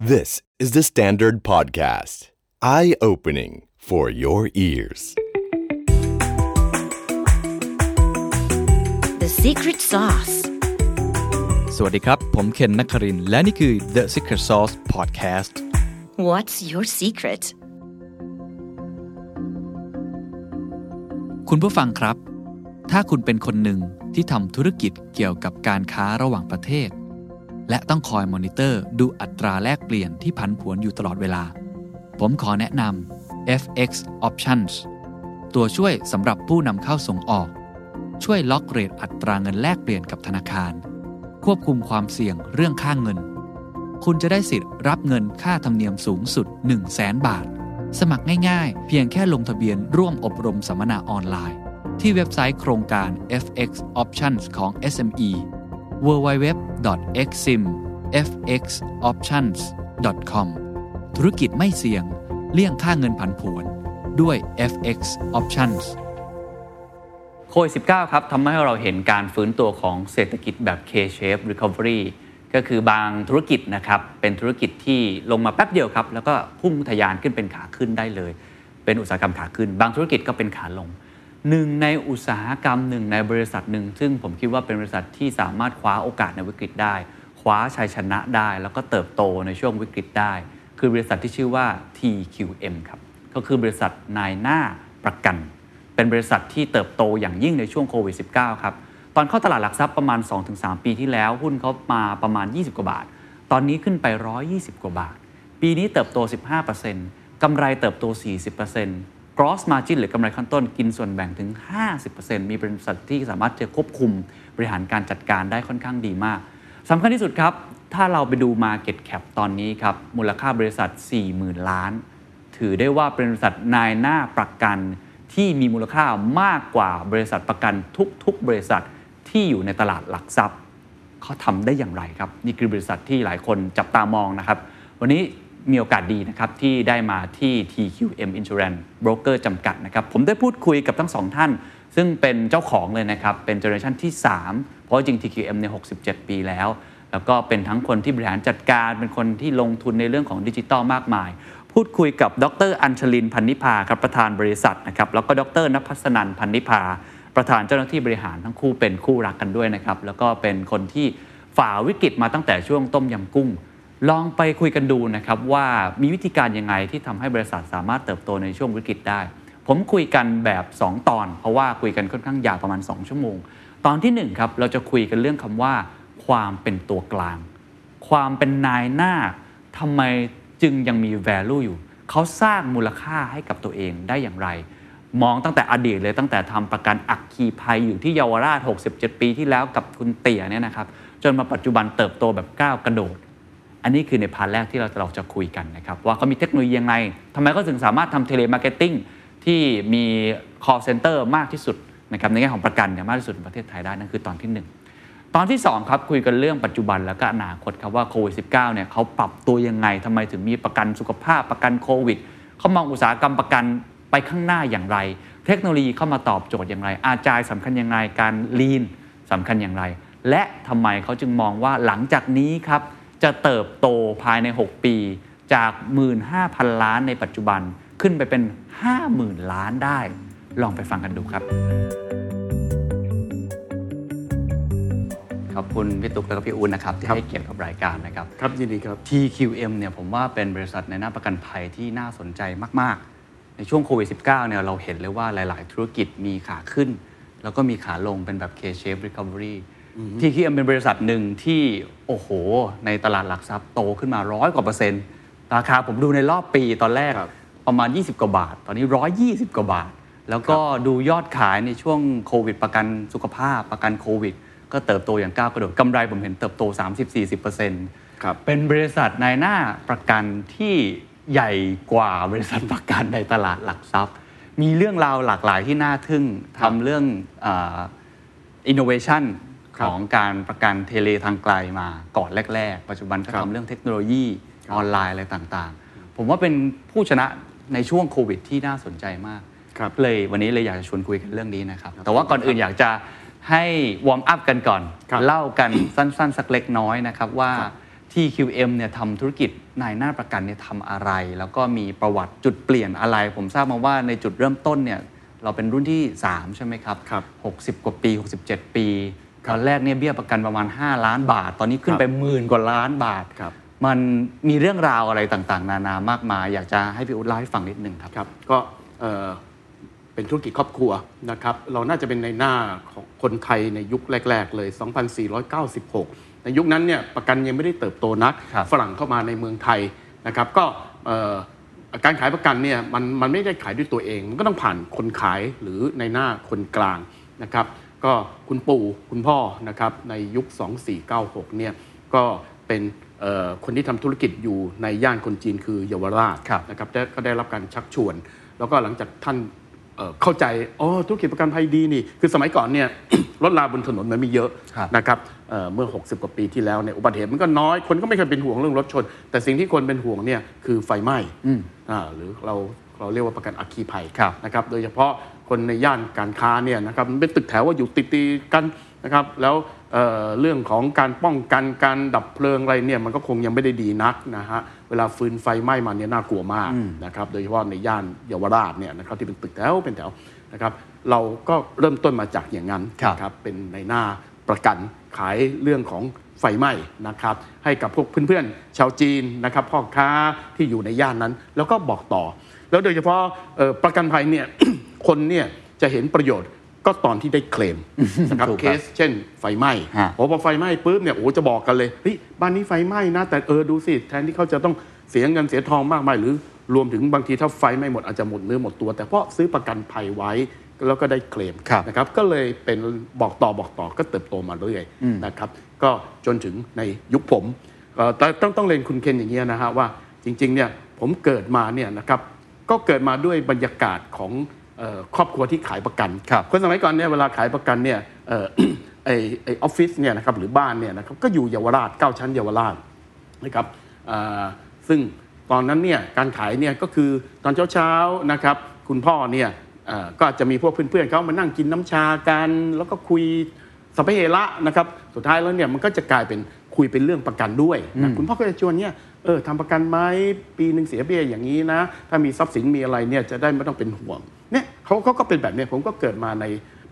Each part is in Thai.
This is the Standard Podcast. Eye opening for your ears. The secret sauce. สวัสดีครับ ผมเคนนักครินทร์และนี่คือ The Secret Sauce Podcast What's your secret? คุณผู้ฟังครับ ถ้าคุณเป็นคนหนึ่งที่ทำธุรกิจเกี่ยวกับการค้าระหว่างประเทศ และต้องคอยมอนิเตอร์ดูอัตราแลกเปลี่ยนที่ผันผวนอยู่ตลอดเวลา ผมขอแนะนำ FX Options ตัวช่วยสำหรับผู้นำเข้าส่งออก ช่วยล็อกเรทอัตราเงินแลกเปลี่ยนกับธนาคาร ควบคุมความเสี่ยงเรื่องค่างเงิน คุณจะได้สิทธิ์รับเงินค่าธรรมเนียมสูงสุด 1 0 0 0 0แบาท สมัครง่ายๆ เพียงแค่ลงทะเบียนร่วมอบรมสัมมนาออนไลน์ ที่เว็บไซต์โครงการ FX Options ของ SME www.eximfxoptions.com ธุรกิจไม่เสี่ยง เลี่ยงค่าเงินผันผวน ด้วย FX Options โควิด19ครับทำให้เราเห็นการฟื้นตัวของเศรษฐกิจแบบ K-shape recovery ก็คือบางธุรกิจนะครับเป็นธุรกิจที่ลงมาแป๊บเดียวครับ แล้วก็พุ่งทะยานขึ้นเป็นขาขึ้นได้เลย เป็นอุตสาหกรรมขาขึ้น บางธุรกิจก็เป็นขาลง หนึ่งในอุตสาหกรรมหนึ่งในบริษัทหนึ่ง ซึ่งผมคิดว่าเป็นบริษัทที่สามารถคว้าโอกาสในวิกฤตได้ คว้าชัยชนะได้ แล้วก็เติบโตในช่วงวิกฤตได้ คือบริษัทที่ชื่อว่า TQM ครับก็คือบริษัทนายหน้าประกัน เป็นบริษัทที่เติบโตอย่างยิ่งในช่วงโควิด -19 ครับตอนเข้าตลาดหลักทรัพย์ประมาณ 2-3 ปีที่แล้ว หุ้นเขามาประมาณ 20 กว่าบาท ตอนนี้ขึ้นไป 120 กว่าบาท ปีนี้เติบโต 15%กำไรเติบโต 40% gross margin หรือกำไรขั้นต้นกินส่วนแบ่งถึง 50%มีบริษัทที่สามารถจะควบคุมบริหารการจัดการได้ค่อนข้างดีมากสำคัญที่สุดครับ ถ้าเราไปดู Market Cap ตอนนี้ครับ มูลค่าบริษัท 40,000 ล้าน ถือได้ว่าเป็นบริษัทนายหน้าประกันที่มีมูลค่ามากกว่าบริษัทประกันทุกๆ บริษัทที่อยู่ในตลาดหลักทรัพย์เขาทำได้อย่างไรครับ นี่คือบริษัทที่หลายคนจับตามองนะครับ วันนี้ มีโอกาสดีนะครับที่ได้มาที่ TQM Insurance Broker จำกัดนะครับผมได้พูดคุยกับทั้งสองท่าน ซึ่งเป็นเจ้าของเลยนะครับ เป็นเจเนอเรชันที่ 3 เพราะจริง TQM ใน 67 ปีแล้ว แล้วก็เป็นทั้งคนที่บริหารจัดการเป็นคนที่ลงทุนในเรื่องของดิจิตอลมากมาย พูดคุยกับดรอัญชลินพันนิพาครับประธานบริษัทนะครับแล้วก็ดรนภัสนันพันนิพาประธานเจ้าหน้าที่บริหารทั้งคู่เป็นคู่รักกันด้วยนะครับแล้วก็เป็นคนที่ฝ่าวิกฤตมาตั้งแต่ช่วงต้มยำกุ้ง ลองไปคุยกันดูนะครับว่ามีวิธีการยังไงที่ทำให้บริษัทสามารถเติบโตในช่วงวิกฤตได้ ผมคุยกันแบบ 2 ตอน เพราะว่าคุยกันค่อนข้างยาวประมาณ 2 ชั่วโมง ตอนที่1ครับเราจะคุยกันเรื่องคำว่า ความเป็นตัวกลาง ความเป็นนายหน้าทำไมจึงยังมี value อยู่ เขาสร้างมูลค่าให้กับตัวเองได้อย่างไร มองตั้งแต่อดีตเลยตั้งแต่ทำประกันอัคคีภัยอยู่ที่เยาวราช 67 ปีที่แล้วกับคุณเตี่ยเนี่ยนะครับจนมาปัจจุบันเติบโตแบบก้าวกระโดด อันนี้คือใน part แรกที่เราเราจะคุยกันนะครับว่าเขามีเทคโนโลยียังไงทำไมเขาถึงสามารถทำ telemarketing ที่มี call center มากที่สุดนะครับในแง่ของประกันเนี่ยมากที่สุดในประเทศไทยได้นั่นคือตอนที่หนึ่งตอนที่ 2 ครับคุยกันเรื่องปัจจุบันแล้วก็อนาคตครับว่าโควิด -19 เนี่ยเขาปรับตัวยังไงทำไมถึงมีประกันสุขภาพประกันโควิดเขามองอุตสาหกรรมประกันไปข้างหน้าอย่างไร เทคโนโลยีเข้ามาตอบโจทย์อย่างไร อาจายสำคัญอย่างไรการลีนสำคัญอย่างไร และทำไมเขาจึงมองว่าหลังจากนี้ครับ จะเติบโตภายใน 6 ปี จาก 15,000 ล้านในปัจจุบันขึ้นไปเป็น 50,000 ล้านได้ ลองไปฟังกันดูครับ ขอบคุณพี่ตุ๊กแล้วก็พี่อูนนะครับ ที่ครับให้เกียรติกับรายการนะครับ ครับยินดีครับ TQM เนี่ยผมว่าเป็นบริษัทในหน้าประกันภัยที่น่าสนใจมาก ๆ ในช่วงโควิด -19 เนี่ยเราเห็นเลยว่าหลาย ๆ ธุรกิจมีขาขึ้น แล้วก็มีขาลงเป็นแบบ K-shape recovery TQM เป็นบริษัทหนึ่งที่โอ้โห ในตลาดหลักทรัพย์โตขึ้นมาร้อยกว่าเปอร์เซ็นต์ราคาผมดูในรอบปีตอนแรกครับประมาณ 20 กว่าบาท ตอนนี้ 120 กว่าบาท แล้วก็ดูยอดขายในช่วงโควิด ประกันสุขภาพ ประกันโควิด ก็เติบโตอย่างก้าวกระโดดกำไรผมเห็นเติบโต 30-40%ครับเป็นบริษัทในหน้าประกันที่ใหญ่กว่าบริษัทประกันในตลาดหลักทรัพย์ มีเรื่องราวหลากหลายที่น่าทึ่งทำเรื่อง innovation ครั ของการประกัน tele ทางไกลมาก่อนแรก ๆ ปัจจุบันก็ครับทำเรื่องเทคโนโลยีครับออนไลน์อะไรต่างๆ ผมว่าเป็นผู้ชนะในช่วงโควิดที่น่าสนใจมากครับเลยวันนี้เลยอยากจะชวนคุยกันเรื่องนี้นะครับ แต่ว่าก่อนอื่นอยากจะให้ warm up กันก่อนครับเล่ากันสั้น ๆ สักเล็กน้อยนะครับว่าครับ TQM เนี่ยทำธุรกิจนายหน้าประกันเนี่ยทำอะไร แล้วก็มีประวัติจุดเปลี่ยนอะไร ผมทราบมาว่าในจุดเริ่มต้นเนี่ยเราเป็นรุ่นที่ 3 ใช่ไหมครับครับ 60 กว่าปี 67 ปี ตอนแรกเนี่ยเบี้ยประกันประมาณ 5 ล้านบาท ตอนนี้ขึ้นไปหมื่นกว่าล้านบาท ครับ มันมีเรื่องราวอะไรต่างๆ นานามากมาย อยากจะให้พี่อุ๊ดเล่าให้ฟังนิดนึงครับ ครับ ก็เอ่อเป็นธุรกิจครอบครัวนะครับ เราน่าจะเป็นในหน้าของคนไทยในยุคแรก ๆ เลย 2496 ในยุคนั้นเนี่ยประกันยังไม่ได้เติบโตนัก ครับ ฝรั่งเข้ามาในเมืองไทยนะครับ ก็เอ่อการขายประกันเนี่ยมันมันไม่ได้ขายด้วยตัวเอง มันก็ต้องผ่านคนขายหรือในหน้าคนกลางนะครับ ก็คุณปู่คุณพ่อนะครับในยุค 2496 เนี่ยก็เป็นเอ่อคนที่ทำธุรกิจอยู่ในย่านคนจีนคือเยาวราชครับนะครับได้ก็ได้รับการชักชวน แล้วก็หลังจากท่านเอ่อเข้าใจอ๋อธุรกิจประกันภัยดีนี่ คือสมัยก่อนเนี่ยรถราบนถนนมันไม่เยอะครับนะครับเอ่อเมื่อ 60 กว่าปีที่แล้วเนี่ยอุบัติเหตุมันก็น้อยคนก็ไม่เคยเป็นห่วงเรื่องรถชน แต่สิ่งที่คนเป็นห่วงเนี่ยคือไฟไหม้อ่าหรือเราเราเรียกว่าประกันอัคคีภัยครับนะครับโดยเฉพาะ คนในย่านการค้าเนี่ยนะครับมันเป็นตึกแถวว่าอยู่ติดๆกันนะครับแล้วเอ่อเรื่องของการป้องกันการดับเพลิงอะไรเนี่ยมันก็คงยังไม่ได้ดีนักนะฮะเวลาฟืนไฟไหม้มาเนี่ยน่ากลัวมากนะครับโดยเฉพาะในย่านเยาวราชเนี่ยนะครับที่เป็นตึกแถวเป็นแถวนะครับเราก็เริ่มต้นมาจากอย่างนั้นครับนะครับเป็นในหน้าประกันขายเรื่องของไฟไหม้นะครับให้กับพวกเพื่อนๆชาวจีนนะครับพ่อค้าที่อยู่ในย่านนั้น แล้วก็บอกต่อ แล้วโดยเฉพาะเอ่อประกันภัยเนี่ย คนเนี่ยจะเห็นประโยชน์ก็ตอนที่ได้เคลมนะครับถูกเคครับสเช่นไฟไหม้ฮะโอ้พอไฟไหม้ปุ๊บเนี่ยโอ้จะบอกกันเลยเฮ้ยบ้านนี้ไฟไหม้นะ แต่เออดูสิแทนที่เขาจะต้องเสียเงินเสียทองมากมายหรือรวมถึงบางทีถ้าไฟไหม้หมดอาจจะหมดเนื้อหมดตัว แต่เพราะซื้อประกันภัยไว้แล้วก็ได้เคลมครับนะครับก็เลยเป็นบอกต่อบอกต่อก็เติบโตมาเรื่อยนะครับก็จนถึงในยุคผมเอ่อแต่ต้องต้องเรียนคุณเคนอย่างนี้ยนะฮะว่าจริงๆเนี่ยผมเกิดมาเนี่ยนะครับก็เกิดมาด้วยบรรยากาศของเอ่อ ครอบครัวที่ขายประกันครับคนสมัยก่อนเนี่ยเวลาขายประกันเนี่ยเอ่อไอไอออฟฟิศเนี่ยนะครับหรือบ้านเนี่ยนะครับก็อยู่เยาวราชเก้าชั้นเยาวราชนะครับอ่าซึ่งตอนนั้นเนี่ยการขายเนี่ยก็คือตอนเช้าๆนะครับคุณพ่อเนี่ยเอ่อก็จะมีพวกเพื่อนๆเขามานั่งกินน้ำชากัน แล้วก็คุยสัพเพเหระนะครับสุดท้ายแล้วเนี่ยมันก็จะกลายเป็นคุยเป็นเรื่องประกันด้วยนะคุณพ่อก็จะชวนเนี่ย เออทำประกันไหมปีหนึ่งเสียเบี้ยอย่างนี้นะ ถ้ามีทรัพย์สินมีอะไรเนี่ยจะได้ไม่ต้องเป็นห่วงเนี่ยเขาเขาก็เป็นแบบเนี้ยผมก็เกิดมาใน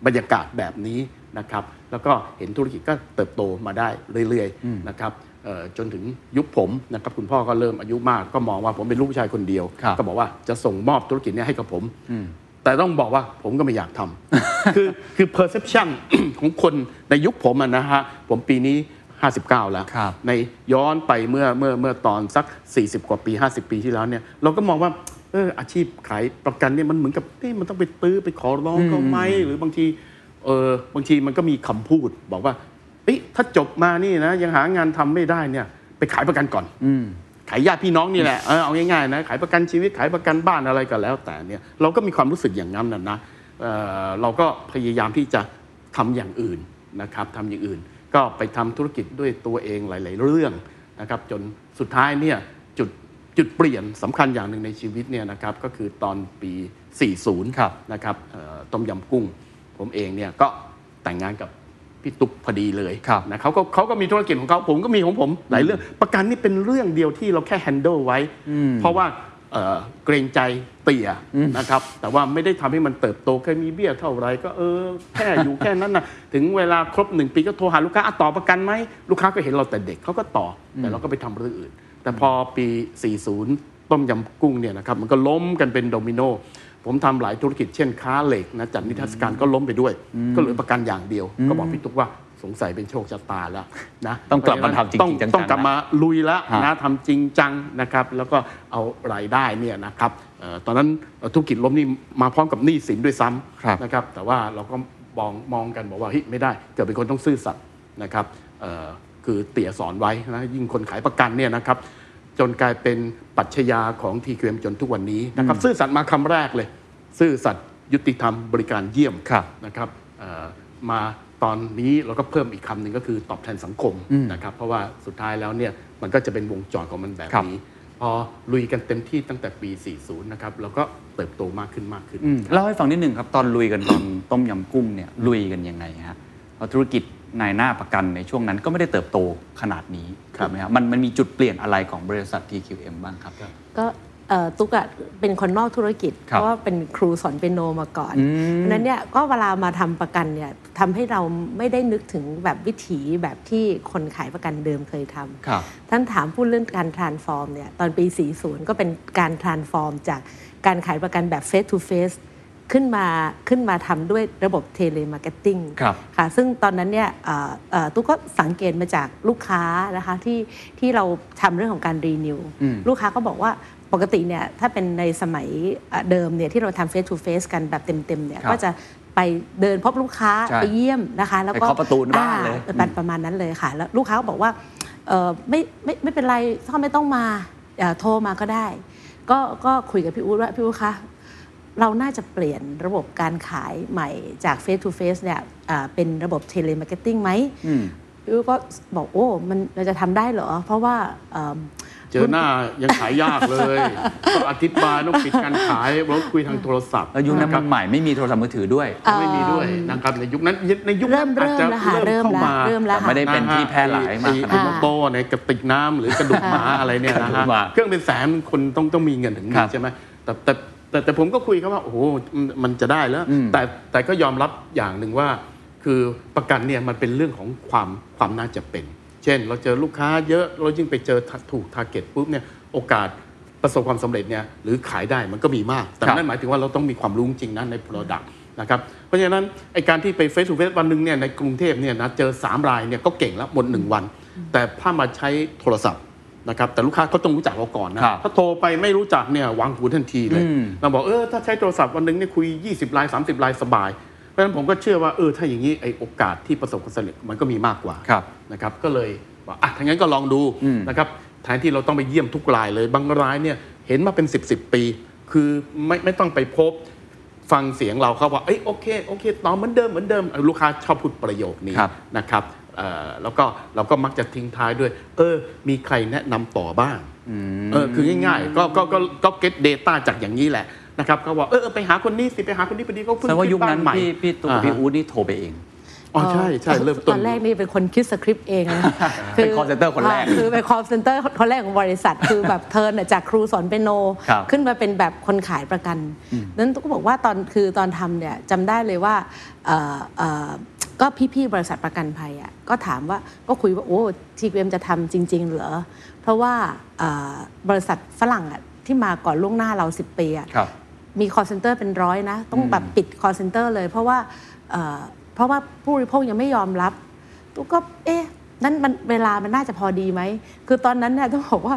บรรยากาศแบบนี้นะครับ แล้วก็เห็นธุรกิจก็เติบโตมาได้เรื่อยๆนะครับเอ่อจนถึงยุคผมนะครับคุณพ่อก็เริ่มอายุมาก ก็มองว่าผมเป็นลูกผู้ชายคนเดียวครับก็บอกว่าจะส่งมอบธุรกิจเนี้ให้กับผม แต่ต้องบอกว่าผมก็ไม่อยากทำคือคือ perception ของคนในยุคผมอะนะฮะผมปีนี้ 59 แล้วครับในย้อนไปเมื่อเมื่อเมื่อตอนสัก 40 กว่าปี 50 ปีที่แล้วเนี่ยเราก็มองว่าเอออาชีพขายประกันเนี่ยมันเหมือนกับนี่มันต้องไปตื้อไปขอร้องเขาไหมหรือบางทีเออบางทีมันก็มีคำพูดบอกว่าเอ้ยถ้าจบมานี่นะยังหางานทำไม่ได้เนี่ยไปขายประกันก่อนขายญาติพี่น้องนี่แหละเออเอาง่ายๆนะขายประกันชีวิตขายประกันบ้านอะไรก็แล้ว แต่เนี่ยเราก็มีความรู้สึกอย่างนั้นนะนะเอ่อเราก็พยายามที่จะทำอย่างอื่นนะครับทำอย่างอื่น ก็ไปทำธุรกิจด้วยตัวเองหลาย ๆ เรื่องนะครับจนสุดท้ายเนี่ยจุดจุดเปลี่ยนสำคัญอย่างหนึ่งในชีวิตเนี่ยนะครับก็คือตอนปี 40ครับนะครับเอ่อต้มยำกุ้ง ผมเองเนี่ยก็แต่งงานกับพี่ตุ๊กพอดีเลยครับนะเขาก็เขาก็มีธุรกิจของเขาผมก็มีของผมหลายเรื่อง ประกันนี่เป็นเรื่องเดียวที่เราแค่แฮนเดิลไว้ เพราะว่า เอ่อเกรงใจเตี่ยนะครับ แต่ว่าไม่ได้ทำให้มันเติบโตเคยมีเบี้ยเท่าไหรก็เออแค่อยู่แค่นั้นนะถึงเวลาครบหนึ่งปีก็โทรหาลูกค้าอะต่อประกันไหมลูกค้าก็เห็นเราแต่เด็กเขาก็ต่ออแต่เราก็ไปทำเรื่องอื่น แต่พอปี 40 ต้มยำกุ้งเนี่ยนะครับมันก็ล้มกันเป็นโดมิโนผมทำหลายธุรกิจเช่นค้าเหล็กนะจัดนิทรรศการก็ล้มไปด้วย ก็เหลือประกันอย่างเดียว ก็บอกพี่ตุ๊กว่า สงสัยเป็นโชคชะตาแล้วนะต้องกลับมาทำจริงๆต้องจังๆต้องกลับมาลุยแล้วฮะนะทำจริงจังนะครับ แล้วก็เอารายได้เนี่ยนะครับเอ่อตอนนั้นเอ่อธุรกิจล้มนี่มาพร้อมกับหนี้สินด้วยซ้ครับำนะครับ แต่ว่าเราก็มองมองกันบอกว่าเฮ้ยไม่ได้ เกิดเป็นคนต้องซื่อสัตย์นะครับเอ่อคือเตี่ยสอนไว้นะยิ่งคนขายประกันเนี่ยนะครับ จนกลายเป็นปรัชญาของทีเ m จนทุกวันนี้นะครับ ซื่อสัตย์มาคำแรกเลย ซื่อสัตย์ยุติธรรมบริการเยี่ยมครับนะครับเอ่อมา ตอนนี้เราก็เพิ่มอีกคำหนึ่งก็คือตอบแทนสังคมนะครับเพราะว่าสุดท้ายแล้วเนี่ยมันก็จะเป็นวงจรของมันแบบครับนี้พอลุยกันเต็มที่ตั้งแต่ปี 40 นะครับเราก็เติบโตมากขึ้นมากขึ้นอืมเล่าให้ฟังนิดหนึ่งครับ ตอนลุยกันตอนต้มยำกุ้งเนี่ยลุยกันยังไงฮะเอาธุรกิจนายหน้าประกันในช่วงนั้นก็ไม่ได้เติบโตขนาดนี้ครับถูกไหมครับมันมันมีจุดเปลี่ยนอะไรของบริษัท TQM บ้างครับ ก็เอ่อ ตุ๊กอะเป็นคนนอกธุรกิจครัเพบราะว่าเป็นครูสอนเปียโนมาก่อนอืมเพราะฉะนั้นเนี่ยก็เวลามาทำประกันเนี่ยทำให้เราไม่ได้นึกถึงแบบวิถีแบบที่คนขายประกันเดิมเคยทำครับท่านถามพูดเรื่องการ transform เนี่ยตอนปี 40 ก็เป็นการ transform จากการขายประกันแบบ face to face ขึ้นมาขึ้นมาทำด้วยระบบ telemarketing ครับค่ะซึ่งตอนนั้นเนี่ยเอ่อเอ่อตุ๊กก็สังเกตมาจากลูกค้านะคะที่ที่เราทำเรื่องของการ renew อืมลูกค้าก็บอกว่า ปกติเนี่ยถ้าเป็นในสมัยเอ่อเดิมเนี่ยที่เราทำ face to face กันแบบเต็มๆเนี่ยครับก็จะไปเดินพบลูกค้าใช่ไปเยี่ยมนะคะ แล้วก็ไปเคาะประตูบ้านเลย อ่แบบประมาณนั้นเลยค่ะ แล้วลูกค้าก็บอกว่าเอ่อไม่ไม่ไม่เป็นไรถ้าไม่ต้องมาเอ่อโทรมาก็ได้ ก็ก็คุยกับพี่อู๊ดว่าพี่อู๊ดคะ เราน่าจะเปลี่ยนระบบการขายใหม่จาก face to face เนี่ยอ่าเป็นระบบ telemarketing ไหมอืม พี่อู๊ดก็บอกโอ้มันเราจะทำได้เหรอ เพราะว่าเอิ่ม เจอหน้ายังขายยากเลยต้องอธิบายต้องปิดการขายเราคุยทางโทรศัพท์แล้วยุคนั้นะคมัรับนใหม่ไม่มีโทรศัพท์มือถือด้วยเอ่อไม่มีด้วยนะครับในยุคนั้นในยุคเริ่นั้มนอาจเริ่มจะแล้วค่ะเริ่มเริ่มเข้าแล้วมาเริ่มแล้วแต่ไม่ได้ค่ะเป็นที่แพร่หลายมากขนาดนั้นไอ้ไอ้โมโตในกระติกน้ำหรือกระดูกหมาอะไรเนี่ยนะกระดูฮะกหมาเครื่องเป็นแสนคนต้องต้องมีเงินถึงครัมีบใช่ไหมแต่แต่แต่แต่ผมก็คุยเขาว่าโอ้โหมันมันจะได้แล้วอืมแต่แต่ก็ยอมรับอย่างหนึ่งว่า คือประกันเนี่ยมันเป็นเรื่องของความความน่าจะเป็น เช่น เราเจอลูกค้าเยอะเรายิ่งไปเจอถูก target ปุ๊บเนี่ยโอกาสประสบความสำเร็จเนี่ยหรือขายได้มันก็มีมาก แต่ครับนั่นหมายถึงว่าเราต้องมีความรู้จริงนะใน Product นะครับเพราะฉะนั้นไอการที่ไปเฟซ o ูเฟซวันหนึ่งเนี่ยในกรุงเทพเนี่ยนะเจอ 3 รายเนี่ยก็เก่งแล้วหมด1วัน แต่ถ้ามาใช้โทรศัพท์นะครับแต่ลูกค้าก็ต้องรู้จักเราก่อนนะครับถ้าโทรไปไม่รู้จักเนี่ยวางหูทันทีเลยอืมเราบอกเออถ้าใช้โทรศัพท์วันหนึ่งเนี่ยคุย 20 ลาย 30 ลายสบายเพ ราะฉะนั้นผมก็เชื่อว่าเออถ้าอย่างนี้ไอโอกาสที่ประสบความสำเร็จมันก็มีมากกว่าครับนะครับก็เลยว่าอะถ้างั้นก็ลองดูอืมนะครับแทนที่เราต้องไปเยี่ยมทุกรายเลยบางรายเนี่ยเห็นมาเป็น 10บสปี คือไม่ไม่ต้องไปพบฟังเสียงเราเขาว่าเอ้ยโอเคโอเคตอบเหมือนเดิมเหมือนเดิมเออลูกค้าชอบพูดประโยคนี้ครับนะครับเอ่อแล้วก็เราก็มักจะทิ้งท้ายด้วย เออ มีใครแนะนำต่อบ้างเออคือง่ายๆ ก็ก็ก็ก็ get data จากอย่างนี้แหละ นะครับเขาบอกเออเออไปหาคนนี้สิไปหาคนนี้พอดีเขาเพิ่งแสดงว่าขึ้ยุคนั้นบ้ใหม่พี่พี่ตุ๊กอ่าพี่อู๊ดนี่โทรไปเองอ๋อใช่ใช่เริ่มต้นตอนแรกนี่เป็นคนคิดสคริปต์เองนะเป็น call center คนแรกอ่าคือเป็น call center คนแรกของบริษัท คือแบบเทิร์นน่ะจากครูสอนเปียโนครับขึ้นมาเป็นแบบคนขายประกัน นั้นก็บอกว่าตอนคือตอนทำเนี่ยจำได้เลยว่าเอ่อเอ่อก็พี่ๆบริษัทประกันภัยอะก็ถามว่าก็คุยว่าโอ้ทีเอ็มจะทำจริง ๆ เหรอเพราะว่าเอ่อบริษัทฝรั่งอะที่มาก่อนล่วงหน้าเรา 10 ปีอะ ครับมี call center เป็นร้อยนะ ต้องแบบปิด call center เลย เพราะว่าเอ่อเพราะว่าผู้บริโภคยังไม่ยอมรับตุ๊กก็เอ๊ะนั่นมันเวลามันน่าจะพอดีไหม คือตอนนั้นเนี่ยต้องบอกว่า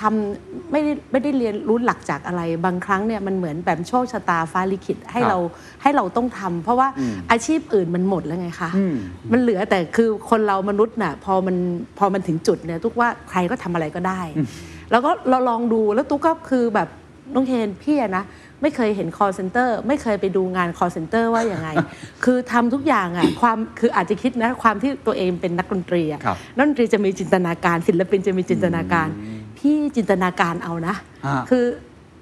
ทำไม่ได้ไม่ได้เรียนรู้หลักจากอะไร บางครั้งเนี่ยมันเหมือนแบบโชคชะตาฟ้าลิขิตให้ครับเราให้เราต้องทำเพราะว่าอาชีพอื่นมันหมดแล้วไงคะมันเหลือแต่คือคนเรามนุษย์น่ะพอมันพอมันถึงจุดเนี่ยทุกว่าใครก็ทำอะไรก็ได้ แล้วก็เราลองดูแล้วตุ๊กก็คือแบบน้องเคนพี่อะนะ ไม่เคยเห็น call center ไม่เคยไปดูงาน call center ว่าอย่างไง คือทำทุกอย่างอะความคืออาจจะคิดนะความที่ตัวเองเป็นนักดนตรีอะครับนักดนตรีจะมีจินตนาการ ศิลปินจะมีจินตนาการ พี่จินตนาการเอานะอ่าคือ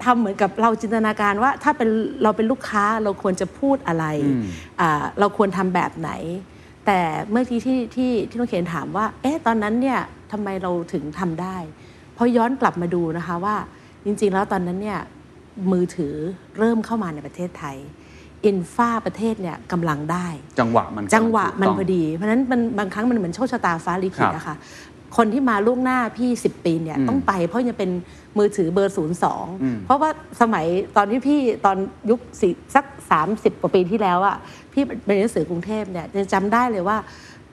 ทำเหมือนกับเราจินตนาการว่าถ้าเป็นเราเป็นลูกค้าเราควรจะพูดอะไรอ่าเราควรทำแบบไหน แต่เมื่อกี้ที่ที่ที่น้องเขนถามว่า เอ๊ะตอนนั้นเนี่ยทำไมเราถึงทำได้พอย้อนกลับมาดูนะคะว่าจริง ๆ แล้วตอนนั้นเนี่ย มือถือเริ่มเข้ามาในประเทศไทยอินฟาประเทศเนี่ยกำลังได้ จังหวะมันจังหวะมันถูกพต้อดี เพราะฉะนั้นมันบางครั้งมันเหมือนโชคชะตาฟ้าลิขิตครับนะคะคนที่มาล่วงหน้าพี่ 10 ปีเนี่ยอืมต้องไปเพราะยังเป็นมือถือเบอร์อืม02 เพราะว่าสมัยตอนที่พี่ตอนยุคสี่สัก 30กว่าปีที่แล้วอะพี่เป็นหนังสือกรุงเทพเนี่ยจะจำได้เลยว่า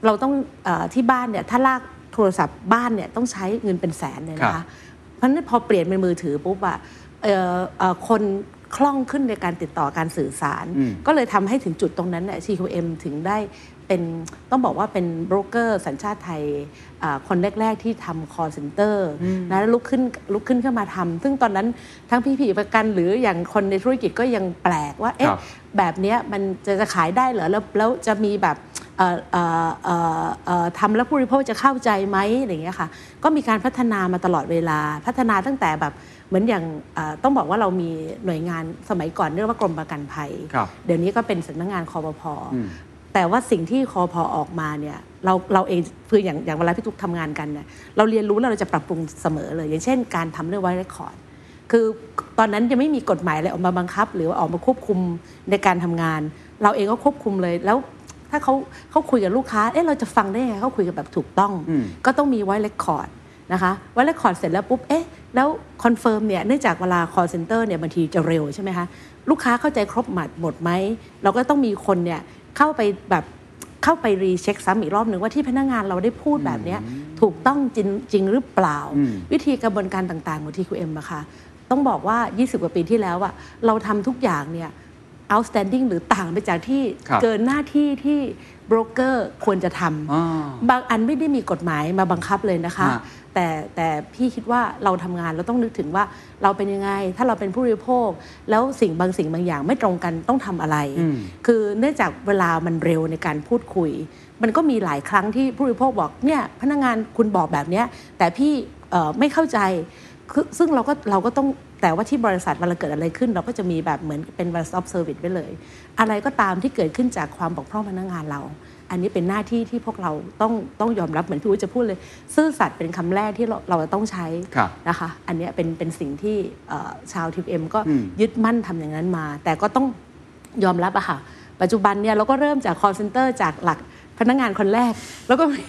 เราต้องเออที่บ้านเนี่ยถ้าลากโทรศัพท์บ้านเนี่ยต้องใช้เงินเป็นแสนเลยนะครัคะบเพราะฉะนั้นพอเปลี่ยนเป็นมือถือปุ๊บอะเอ่อเอ่อ คนคล่องขึ้นในการติดต่อการสื่อสารอืมก็เลยทำให้ถึงจุดตรงนั้นเนี่ย CQM ถึงได้เป็นต้องบอกว่าเป็นโบรกเกอร์สัญชาติไทยอ่าคนแรก ๆ ที่ทำ call center นะแล้วลุกขึ้นลุกขึ้นขึ้นมาทำซึ่งตอนนั้นทั้งพี่ผีประกันหรืออย่างคนในธุรกิจก็ยังแปลกว่าคเอ๊ะรับแบบเนี้ยมันจะจะขายได้เหรอ แล้วแล้วจะมีแบบเอ่อเอ่อเอ่อเอ่อทำแล้วผู้บริโภคจะเข้าใจไหมอะไรอย่างเงี้ยค่ะ ก็มีการพัฒนามาตลอดเวลาพัฒนาตั้งแต่แบบ เหมือนอย่างเอ่อต้องบอกว่าเรามีหน่วยงานสมัยก่อนเรียกว่ากรมประกันภัยครับเดี๋ยวนี้ก็เป็นสำนักงานคอปพอืมแต่ว่าสิ่งที่คอพอออกมาเนี่ยเราเราเองคืออย่างอย่างเวลาพี่ตุ๊กทำงานกันเนี่ยเราเรียนรู้แล้วเราจะปรับปรุงเสมอเลย อย่างเช่น การทำเรื่อง voice record คือตอนนั้นยังไม่มีกฎหมายอะไรออกมาบังคับ หรือว่าออกมาควบคุมในการทำงาน เราเองก็ควบคุมเลยแล้วถ้าเขาเขาคุยกับลูกค้าเอ๊ะเราจะฟังได้ยังไงเขาคุยกันแบบถูกต้อง ก็ต้องมี voice record นะคะ voice record เสร็จแล้วปุ๊บเอ๊ะแล้ว confirm เนี่ยเนื่องจากเวลา call center เนี่ยบางทีจะเร็วใช่ไหมคะลูกค้าเข้าใจครบหมดหมดไหมเราก็ต้องมีคนเนี่ยเข้าไปแบบเข้าไปรีเช็คซ้ำอีกรอบหนึ่งว่าที่พนักงานเราได้พูดแบบเนี้ยถูกต้องจริงจริงหรือเปล่า วิธีกระบวนการต่างๆของ TQM อะค่ะต้องบอกว่า 20 กว่าปีที่แล้วอะเราทำทุกอย่างเนี่ย outstanding หรือต่างไปจากที่ครับเกินหน้าที่ที่โบรกเกอร์ควรจะทอ่าำบางอันไม่ได้มีกฎหมายมาบังคับเลยนะคะฮะ แต่แต่พี่คิดว่าเราทำงานเราต้องนึกถึงว่าเราเป็นยังไง ถ้าเราเป็นผู้บริโภค แล้วสิ่งบางสิ่งบางอย่างไม่ตรงกันต้องทำอะไร คือเนื่องจากเวลามันเร็วในการพูดคุย มันก็มีหลายครั้งที่ผู้บริโภคบอกเนี่ยพนักงานคุณบอกแบบเนี้ยแต่พี่เอ่อไม่เข้าใจคือซึ่งเราก็เราก็ต้องแต่ว่าที่บริษัทเวลาเกิดอะไรขึ้น เราก็จะมีแบบเหมือนเป็น one stop service ไว้เลย อะไรก็ตามที่เกิดขึ้นจากความบกพร่องพนักงานเรา อันนี้เป็นหน้าที่ที่พวกเราต้องต้องยอมรับเหมือนพี่อุ้ยจะพูดเลย ซื่อสัตย์เป็นคำแรกที่เราเราต้องใช้ครับนะคะ อันเนี้ยเป็นเป็นสิ่งที่เอ่อชาว TQM ก็อืมยึดมั่นทำอย่างนั้นมา แต่ก็ต้องยอมรับอะค่ะ ปัจจุบันเนี่ยเราก็เริ่มจาก call center จากหลักพนักงานคนแรก แล้วก็มี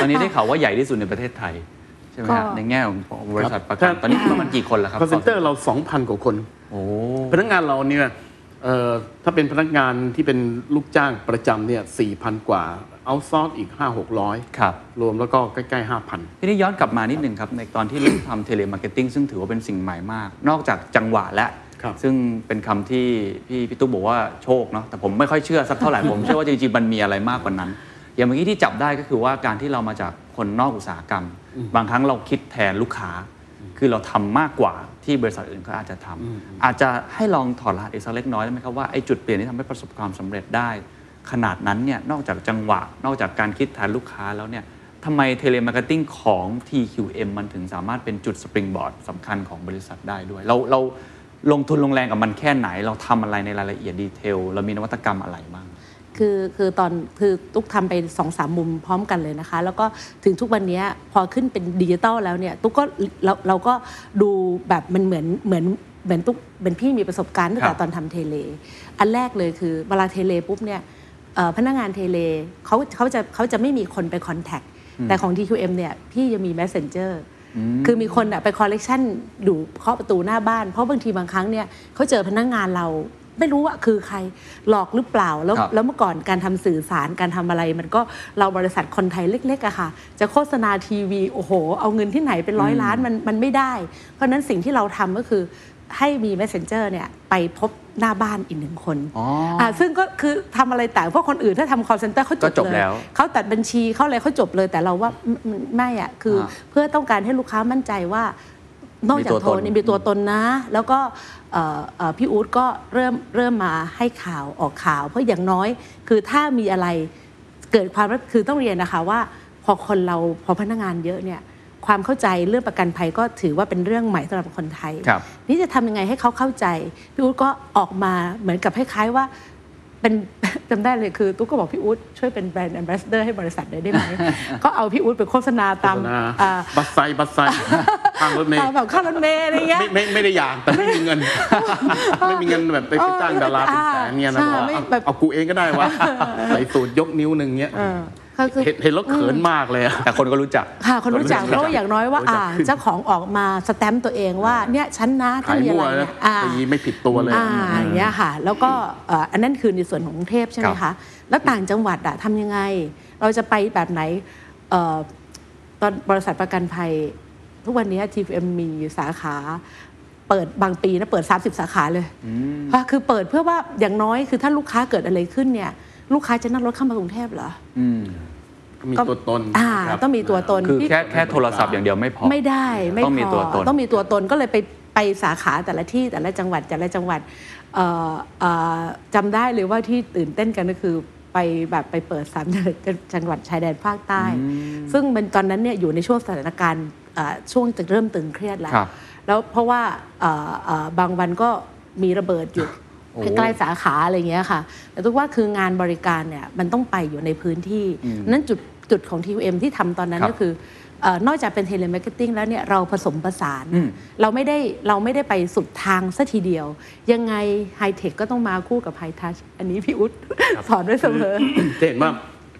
ตอนนี้ได้ข่าวว่าใหญ่ที่สุดในประเทศไทยใช่ไหมก็ฮะในแง่ของบริษัทประกันครับตอนนี้ประมาณกี่คนแล้วครับ call centerร์เรา 2,000 กว่าคนโอ้พนักงานเราเนี่ยเอ่อ ถ้าเป็นพนักงานที่เป็นลูกจ้างประจำเนี่ย4,000กว่า outsource อีก 5 600ครับรวมแล้วก็ใกล้ๆ 5,000 ทีนี้ย้อนกลับมานิดหนึ่งครับ ในตอนที่เริ่มทำ telemarketing ซึ่งถือว่าเป็นสิ่งใหม่มาก นอกจากจังหวะและครับซึ่งเป็นคำที่พี่พี่ตุ๊กบอกว่าโชคเนาะแต่ผมไม่ค่อยเชื่อสักเท่าไหร่ ผมเชื่อว่าจริงๆ มันมีอะไรมากกว่านั้น อย่างเมื่อกี้ที่จับได้ก็คือว่าการที่เรามาจากคนนอกอุตสาหกรรม บางครั้งเราคิดแทนลูกค้า คือเราทำมากกว่า ที่บริษัทอื่นเขาอาจจะทำอาจจะให้ลองถอดรหัสอีกสักเล็กน้อยได้ไหมครับว่าไอ้จุดเปลี่ยนที่ทำให้ประสบความสำเร็จได้ ขนาดนั้นเนี่ยนอกจากจังหวะ นอกจากการคิดแทนลูกค้าแล้วเนี่ยทำไม telemarketing ของ TQM มันถึงสามารถเป็นจุด springboard สำคัญของบริษัทได้ด้วย เราเราลงทุนลงแรงกับมันแค่ไหน เราทำอะไรในรายละเอียด detail เรามีนวัตกรรมอะไรบ้าง คือคือตอนคือตุ๊กทำไปสองสามมุมพร้อมกันเลยนะคะ แล้วก็ถึงทุกวันนี้พอขึ้นเป็นดิจิตอลแล้วเนี่ยตุ๊กก็เราเราก็ดูแบบมันเหมือนเหมือนเหมือนตุ๊กเป็นพี่มีประสบการณ์ตั้งแต่ครับตอนทำ tele อันแรกเลยคือเวลา tele ปุ๊บเนี่ยเอ่อพนักงาน tele เขาเขาจะเขาจะไม่มีคนไป contact แต่ของ TQM เนี่ยพี่ยังมี Messenger คือมีคนอะไปคอลเลกชันดูเคาะประตูหน้าบ้าน เพราะบางทีบางครั้งเนี่ยเขาเจอพนักงานเรา ไม่รู้ว่าคือใครหลอกหรือเปล่าแล้วครับ แล้วเมื่อก่อนการทำสื่อสารการทำอะไร มันก็เราบริษัทคนไทยเล็กๆอะค่ะ จะโฆษณาทีวีโอ้โห เอาเงินที่ไหนเป็นร้อยล้านมันมันไม่ได้ เพราะฉะนั้นสิ่งที่เราทำก็คือให้มี messenger เนี่ยไปพบหน้าบ้านอีกหนึ่งคนอ๋ออ่าซึ่งก็คือทำอะไรแต่างเพราะคนอื่นถ้าทำ call center เขาจก็บจบเลยแล้วเขาตัดบัญชีเขาอะไรเขาจบเลย แต่เราว่าไม่ไม่ไม่อะคืออา เพื่อต้องการให้ลูกค้ามั่นใจว่า นอกจากมีตัวโทรตนนี่มีตัวตนนะ แล้วก็เอ่อเอ่อ พี่อู๊ดก็เริ่มเริ่มมาให้ข่าวออกข่าว เพราะอย่างน้อย คือถ้ามีอะไรเกิดความคือต้องเรียนนะคะว่า พอคนเราพอพนักงานเยอะเนี่ยความเข้าใจเรื่องประกันภัยก็ถือว่าเป็นเรื่องใหม่สำหรับคนไทยครับนี่จะทำยังไงให้เขาเข้าใจ พี่อู๊ดก็ออกมาเหมือนกับคล้ายๆว่า เป็นจำได้เลยคือ ตุ๊กก็บอกพี่อู๊ดช่วยเป็น brand ambassador ให้บริษัทหน่อยได้ไหม ก็เอาพี่อู๊ดไปโฆษณาตามโฆษณาอ่า bus side bus side ข้างรถเมล์ตามแบบข้างรถเมล์อะไรเงี้ย้ยไม่ไม่ไม่ได้อยากแต่ไม่มีเงิน ไม่มีเงินแบบไปไปจ้างดาราเป็นแสนเนี่ยนะใช่ว่าไม่เอาแบบเอากูเองก็ได้วะใส่สูตรยกนิ้วหนึ่งเงี้ย เออก็คือเห็นเห็นแล้วเขินมากเลยอะแต่คนก็รู้จักค่ะคนรู้จักคนรู้จักเพราะว่าอย่างน้อยว่ารู้จักอ่าเจ้าของออกมาสแตมป์ตัวเองว่าเนี่ยฉันนะถ้าขายมีอะมั่วไรนะเนี่ยอ่าตีไม่ผิดตัวเลยอ่าอย่างเงี้ยค่ะ แล้วก็เอ่ออันนั้นคือในส่วนของกรุงเทพใช่ไหมครัคะบแล้วต่างจังหวัดอะทำยังไง เราจะไปแบบไหนเอ่อตอนบริษัทประกันภัย ทุกวันนี้ TFM มีสาขาเปิดบางปีนะเปิด 30 สาขาเลยเพราะคือเปิดเพื่อว่าอย่างน้อยคือถ้าลูกค้าเกิดอะไรขึ้นเนี่ย ลูกค้าจะนั่งรถเข้ามากรุงเทพเหรออื มมีตัวตนอ่าครับต้องมีตัวตนคือที่แค่แค่โทรศัพท์อย่างเดียวไม่พอ ไม่ได้ไม่ต้องมีพตัวตน ต้องมีตัวตนก็เลยไปไปสาขาแต่ละที่แต่ละจังหวัดแต่ละจังหวัดเอ่อเอ่อจำได้เลยว่าที่ตื่นเต้นกันก็คือไปแบบไปเปิดสามจังหวัดชายแดนภาคใต้ ซึ่งมันตอนนั้นเนี่ยอยู่ในช่วงสถานการณ์เอ่อช่วงจะเริ่มตึงเครียดแล้ว ครับ แล้วเพราะว่าเอ่อเอ่อบางวันก็มีระเบิดอยู่โอ้ ใกล้ๆสาขาอะไรอย่างเงี้ยค่ะ แต่ทุกว่าคืองานบริการเนี่ยมันต้องไปอยู่ในพื้นที่นั้นจุดจุดของ TQM ที่ทำตอนนั้นครับก็คือเอ่อนอกจากเป็น telemarketing แล้วเนี่ยเราผสมผสานอืมเราไม่ได้เราไม่ได้ไปสุดทางซะทีเดียว ยังไง high tech ก็ต้องมาคู่กับ high touch อันนี้พี่อู๊ดสอนไว้เสมอจะเห็นว่า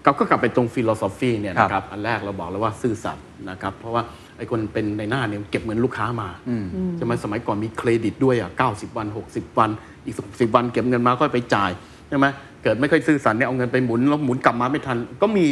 เราก็กลับไปตรง philosophy เนี่ยครับนะครับอันแรกเราบอกแล้วว่าซื่อสัตย์นะครับเพราะว่า ไอ้คนเป็นนายหน้าเนี่ยเก็บเงินลูกค้ามาใช่ไหมสมัยก่อนมีเครดิตด้วยอะ90วัน60วัน อีก10วันเก็บเงินมาก็ไปจ่ายใช่ไหมเกิดไม่ค่อยซื่อสัตย์เนี่ยเอาเงินไปหมุนแล้วหมุนกลับมาไม่ทันก็มี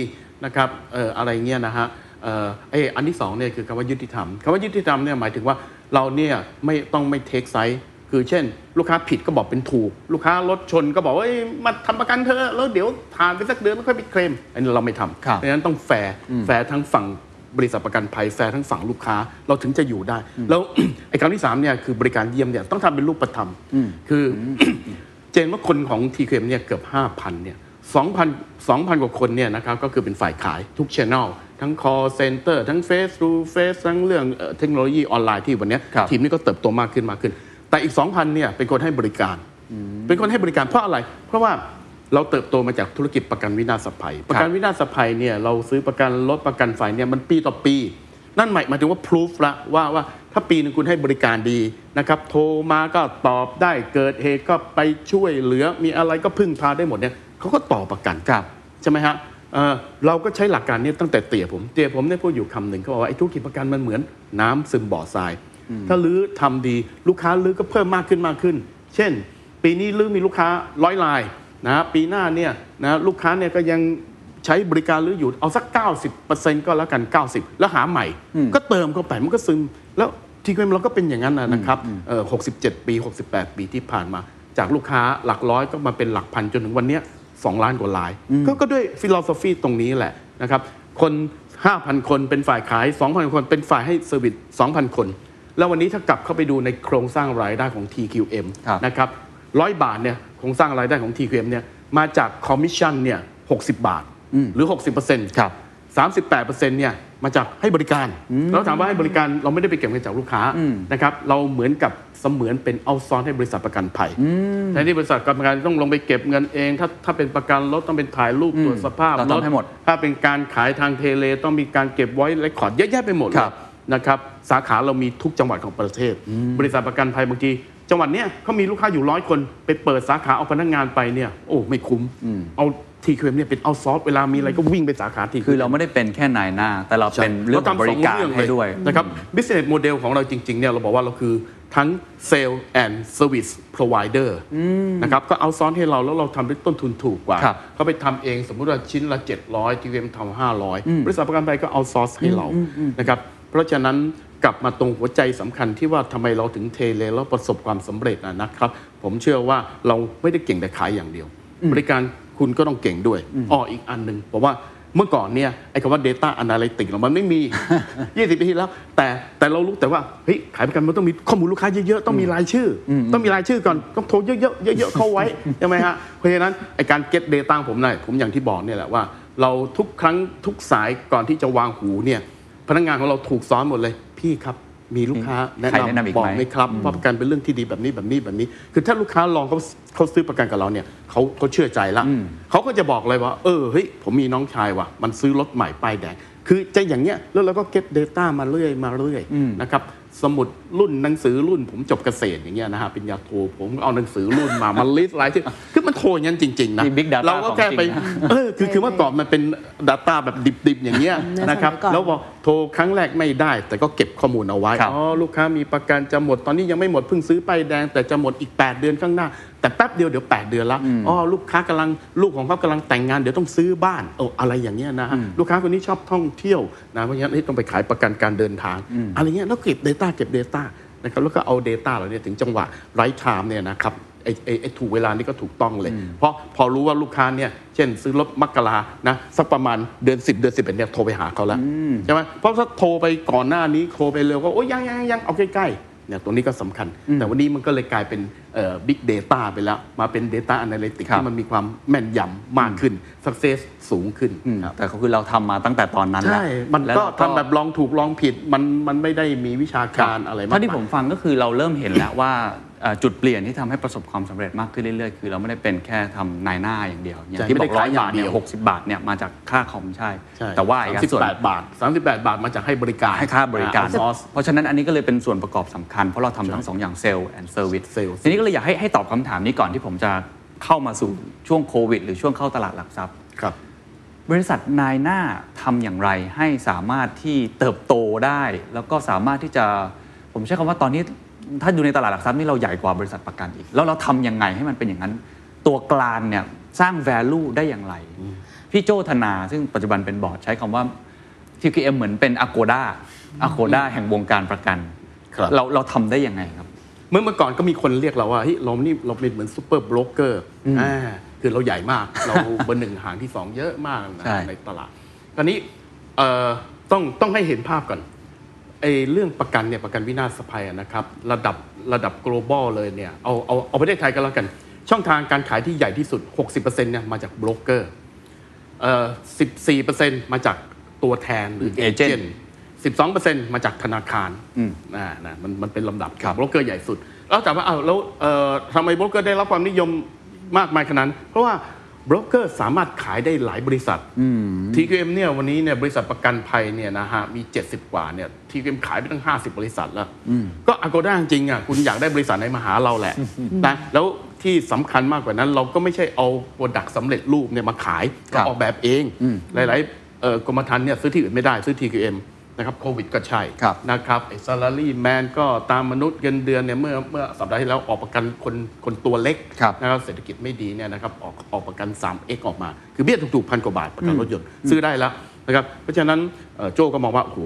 นะครับเอ่ออะไรเงี้ยนะฮะเอ่อไอ้อันที่สองเนี่ยคือคำว่ายุติธรรมคำว่ายุติธรรมเนี่ยหมายถึงว่าเราเนี่ยไม่ต้องไม่ take side คือเช่น ลูกค้าผิดก็บอกเป็นถูก ลูกค้ารถชนก็บอกว่าเอ้ยมาทำประกันเธอะแล้วเดี๋ยวผ่านไปสักเดือนแล้วค่อยไปเคลมอันนี้เราไม่ทำครับเพราะฉะนั้นต้องแฟร์แฟร์ทั้งฝั่ง บริษัทประกันภัยแฟร์ทั้งฝั่งลูกค้าเราถึงจะอยู่ได้ แล้วไอ้คำที่สามเนี่ยคือบริการเยี่ยมเนี่ยต้องทำเป็นรูปธรรม คืออเจนว่าคนของ TQM เนี่ยเกือบ 5,000เนี่ย2,000 2,000 กว่าคนเนี่ยนะครับก็คือเป็นฝ่ายขายทุกช anel ทั้ง call center ทั้ง face to face ทั้งเรื่องเอ่อเทคโนโลยีออนไลน์ที่วันเนี้ยครับทีมนี้ก็เติบโตมากขึ้นมากขึ้น แต่อีก 2,000เนี่ยเป็นคนให้บริการ เป็นคนให้บริการเพราะอะไร เพราะว่า เราเติบโตมาจากธุรกิจประกันวินาศภัย ประกันวินาศภัยเนี่ยเราซื้อประกันรถประกันไฟเนี่ยมันปีต่อปี นั่นหมายหมายถึงว่าพิสูจละว่าว่าถ้าปีหนึงคุณให้บริการดีนะครับโทรมาก็ตอบได้เกิดเหตุก็ไปช่วยเหลือมีอะไรก็พึ่งพาได้หมดเนี่ยเขาก็ต่อประกันครับใช่ไหมฮะเอ่อเราก็ใช้หลักการนี้ตั้งแต่เตี่ยผมเตี่ยผมได้พูดอยู่คำหนึ่งเขาบอกว่าไอ้ธุรกิจประกันมันเหมือนน้ำซึมบ่อทราย ถ้าลื้อทำดีลูกค้าลื้อก็เพิ่มมากขึ้นมากขึ้น เช่น ปีนี้ลื้อมีลูกค้าร้อยราย นะปีหน้าเนี่ยนะลูกค้าเนี่ยก็ยังใช้บริการลื้ออยู่เอาสัก 90%ก็แล้วกัน 90 แล้วหาใหม่ ก็เติมเข้าไปมันก็ซึม แล้ว TQM เราก็เป็นอย่างนั้นนะนะครับเอ่อ67 ปี 68 ปีที่ผ่านมา จากลูกค้าหลักร้อยก็มาเป็นหลักพันจนถึงวันเนี้ย2ล้านกว่ารายก็ก็ด้วย philosophy ตรงนี้แหละนะครับคน 5,000 คนเป็นฝ่ายขาย 2,000 คนเป็นฝ่ายให้ service 2,000 คน แล้ววันนี้ถ้ากลับเข้าไปดูในโครงสร้างรายได้ของ TQM ครับนะครับ ร้อยบาทเนี่ยโครงสร้างรายได้ของ TQM เนี่ยมาจากคอมมิชชั่นเนี่ย60บาท หรือ 60%ครับ38%เนี่ยมาจากให้บริการ เราถามว่าให้บริการเราไม่ได้ไปเก็บเงินจากลูกค้านะครับเราเหมือนกับเสมือนเป็นเอาซอนให้บริษัทประกันภัยแทนที่บริษัทประกันต้องลงไปเก็บเงินเอง ถ้าถ้าเป็นประกันรถต้องเป็นถ่ายรูปตรวจสภาพรถเราต้องให้หมดถ้าเป็นการขายทาง tele ต้องมีการเก็บไว้ record เยอะแยะไปหมดเลยครับนะครับสาขาเรามีทุกจังหวัดของประเทศ บริษัทประกันภัยบางที จังหวัดเนี้ยเขามีลูกค้าอยู่ร้อยคนไปเปิดสาขาเอาพนักงานไปเนี่ยโอ้ไม่คุ้มเอาทีเคมเนี่ยเป็นเอาซอฟเวลามีอะไรก็วิ่งไปสาขาทีคือเราไม่ได้เป็นแค่นายหน้า แต่เราเป็นเรื่องของบริการให้ด้วยนะครับ business model ของเราจริงๆเนี่ยเราบอกว่าเราคือทั้ง sale and service provider นะครับก็เอาซ้อนให้เราแล้วเราทำด้วยต้นทุนถูกกว่าครับเขาไปทำเองสมมุติว่าชิ้นละ 700ทีเวมทำ500 บริษัทประกันภัยก็เอาซอสให้เรานะครับเพราะฉะนั้น กลับมาตรงหัวใจสำคัญที่ว่าทำไมเราถึงเทเลแล้วประสบความสำเร็จนะนะครับ ผมเชื่อว่าเราไม่ได้เก่งแต่ขายอย่างเดียว บริการคุณก็ต้องเก่งด้วยอ้ออีกอันหนึ่งผมว่าเมื่อก่อนเนี่ยไอ้คำว่า Data Analytics เรามันไม่มี 20 ปีที่แล้ว แต่แต่เรารู้แต่ว่าเฮ้ยขายประกันมันต้องมีข้อมูลลูกค้าเยอะๆ ต้องมีรายชื่ออต้องมีรายชื่อก่อน ต้องโทรเยอะๆ เยอะๆ เข้าไว้ใช่ไหมฮะเพราะฉะนั้นไอ้การ get data ของผมเนี่ยผมอย่างที่บอกเนี่ยแหละว่า เราทุกครั้งทุกสายก่อนที่จะวางหูเนี่ยพนักงานของเราถูกซ้อนหมดเลย พี่ครับมีลูกค้าแนะใครแนะนำอีนำกบอกไหม ไหมครับว่าประกันเป็นเรื่องที่ดีแบบนี้แบบนี้แบบนี้ คือถ้าลูกค้าลองเขาเขาซื้อประกันกับเราเนี่ยเขาเขาเชื่อใจละเขาก็จะบอกเลยว่า เออเฮ้ยผมมีน้องชายว่ะ มันซื้อรถใหม่ป้ายแดง คือจะอย่างเงี้ยแล้วเราก็เก็ต Data มาเรื่อยมาเรื่อยนะครับ สมุดรุ่นหนังสือรุ่น ผมจบเกษตรอย่างเงี้ยนะฮะปริญญาโทผมเอาหนังสือรุ่นมามาลิสต์รายชื่อคือมันโทรอย่างนั้นจริง ๆ นะมี Big Data เราก็แค่ไปของจริงนะเออคือคือเมื่อก่อนมันเป็น Data แบบดิบ ๆ อย่างเงี้ยในสมัยนะครับก่อน แล้วบอกโทรครั้งแรกไม่ได้ แต่ก็เก็บข้อมูลเอาไว้ครับอ๋อลูกค้ามีประกันจะหมดตอนนี้ยังไม่หมดเพิ่งซื้อป้ายแดง แต่จะหมดอีก 8 เดือนข้างหน้า แต่แป๊บเดียวเดี๋ยว 8 เดือนละอ๋อลูกค้ากำลังลูกของเขากำลังแต่งงานเดี๋ยวต้องซื้อบ้านโอ้อะไรอย่างเงี้ยนะฮะลูกค้าคนนี้ชอบท่องเที่ยวนะเพราะฉะนั้นเฮ้ยต้องไปขายประกันการเดินทางอะไรเงี้ยแล้วเก็บ Data เก็บ Data นะครับแล้วก็เอา Data เหล่านี้ถึงจังหวะ right time เนี่ยนะครับไอ้ไอ้ไอ้ถูกเวลานี่ก็ถูกต้องเลย เพราะพอรู้ว่าลูกค้าเนี่ยเช่นซื้อรถมักกะลานะสักประมาณเดือน 10 เดือน 11เนี่ยโทรไปหาเขาแล้วใช่ไหมเพราะถ้าโทรไปก่อนหน้านี้โทรไปเร็วก็โอ้ยยังยังยังเอาใกล้ๆ เนี่ยตรงนี้ก็สำคัญ แต่วันนี้มันก็เลยกลายเป็น big data ไปแล้ว มาเป็น Data Analytics ครับที่มันมีความแม่นยำมากขึ้น Success สูงขึ้นอืมครับแต่ก็คือเราทำมาตั้งแต่ตอนนั้นแล้วใช่มันแล้วก็เราทำแบบลองถูกลองผิดมันมันไม่ได้มีวิชาการอะไรมากเท่าที่มายผมฟังก็คือเราเริ่มเห็นแล้วว่าเอ่อ จุดเปลี่ยนที่ทำให้ประสบความสำเร็จมากขึ้นเรื่อยๆ คือเราไม่ได้เป็นแค่ทำนายหน้าอย่างเดียว อย่างใช่ที่ไม่บได้อกร้อยขายอย่าบางทเนี่ยเดียวหกสิบาทเนี่ยมาจากค่าคอมใช่ใช่แต่ว่าอีกสามสิบส่วนแปดบาทสามสิบแปดบาทมาจากให้บริการให้ค่าบริการซอสเพราะฉะนั้นอันนี้ก็เลยเป็นส่วนประกอบสำคัญ เพราะเราทำทั้งสองอย่างเซลล์แอนด์เซอร์วิส Sales ทีนี้ก็เลยอยากให้ให้ตอบคำถามนี้ก่อนที่ผมจะเข้ามาสู่ช่วงโควิด หรือช่วงเข้าตลาดหลักทรัพย์ครับบริษัทนายหน้าทำอย่างไรให้สามารถที่เติบโตได้ แล้วก็สามารถที่จะผมใช้คำว่าตอนนี้ ถ้าดูในตลาดหลักทรัพย์นี่เราใหญ่กว่าบริษัทประกันอีก แล้วเราทำยังไงให้มันเป็นอย่างนั้น ตัวกลางเนี่ยสร้าง value ได้อย่างไร พี่โจธนา ซึ่งปัจจุบันเป็นบอร์ดใช้คำว่า TQM เหมือนเป็น Agoda Agoda แห่งวงการประกันครับเราเราทำได้ยังไงครับ เมื่อเมื่อก่อนก็มีคนเรียกเราว่าเฮ้ยเรานี่เราเป็นเหมือน super broker อ่าคือเราใหญ่มาก เราเบอร์หนึ่งห่างที่สองเยอะมากนะใช่ในตลาดตอนนี้เอ่อต้องต้องให้เห็นภาพก่อน ไอ้เรื่องประกันเนี่ยประกันวินาศภัยอะนะครับระดับระดับ global เลยเนี่ยเอาเอาเอาประเทศไทยกันแล้วกัน ช่องทางการขายที่ใหญ่ที่สุด 60%เนี่ยมาจากโบรกเกอร์เอ่อ14%มาจากตัวแทนหรือเอเจน Agent ต์12%มาจากธนาคารนะนะมันมันเป็นลำดับครับโบรกเกอร์ใหญ่สุด แล้วถามว่าอ้าวแล้วเอ่อทำไมโบรกเกอร์ได้รับความนิยมมากมายขนาดนั้น เพราะว่าโบรกเกอร์สามารถขายได้หลายบริษัท TQM เนี่ยวันนี้เนี่ยบริษัทประกันภัยเนี่ยนะฮะมี 70 กว่าเนี่ย TQM ขายไปตั้ง 50 บริษัทแล้ว ก็ Agoda จริงๆอะคุณอยากได้บริษัทไหนมาหาเราแหละนะแล้วที่สำคัญมากกว่านั้น เราก็ไม่ใช่เอา product สำเร็จรูปเนี่ยมาขายครับเราบออกแบบเอง หลายๆเอ่อกรมธรรม์เนี่ยซื้อที่อื่นไม่ได้ซื้อ TQM นะครับโควิดก็ใช่ครับนะครับไอ้ salary man ก็ตามมนุษย์เงินเดือนเนี่ยเมื่อเมื่อสัปดาห์ที่แล้วออกประกันคนคนตัวเล็กครับนะครับเศรษฐกิจไม่ดีเนี่ยนะครับออกออกประกัน 3x ออกมา คือเบี้ยถูกๆพันกว่าบาทประกันรถยนต์ซื้อได้แล้ว นะครับเพราะฉะนั้นเอ่อโจก็มองว่าโอ้โห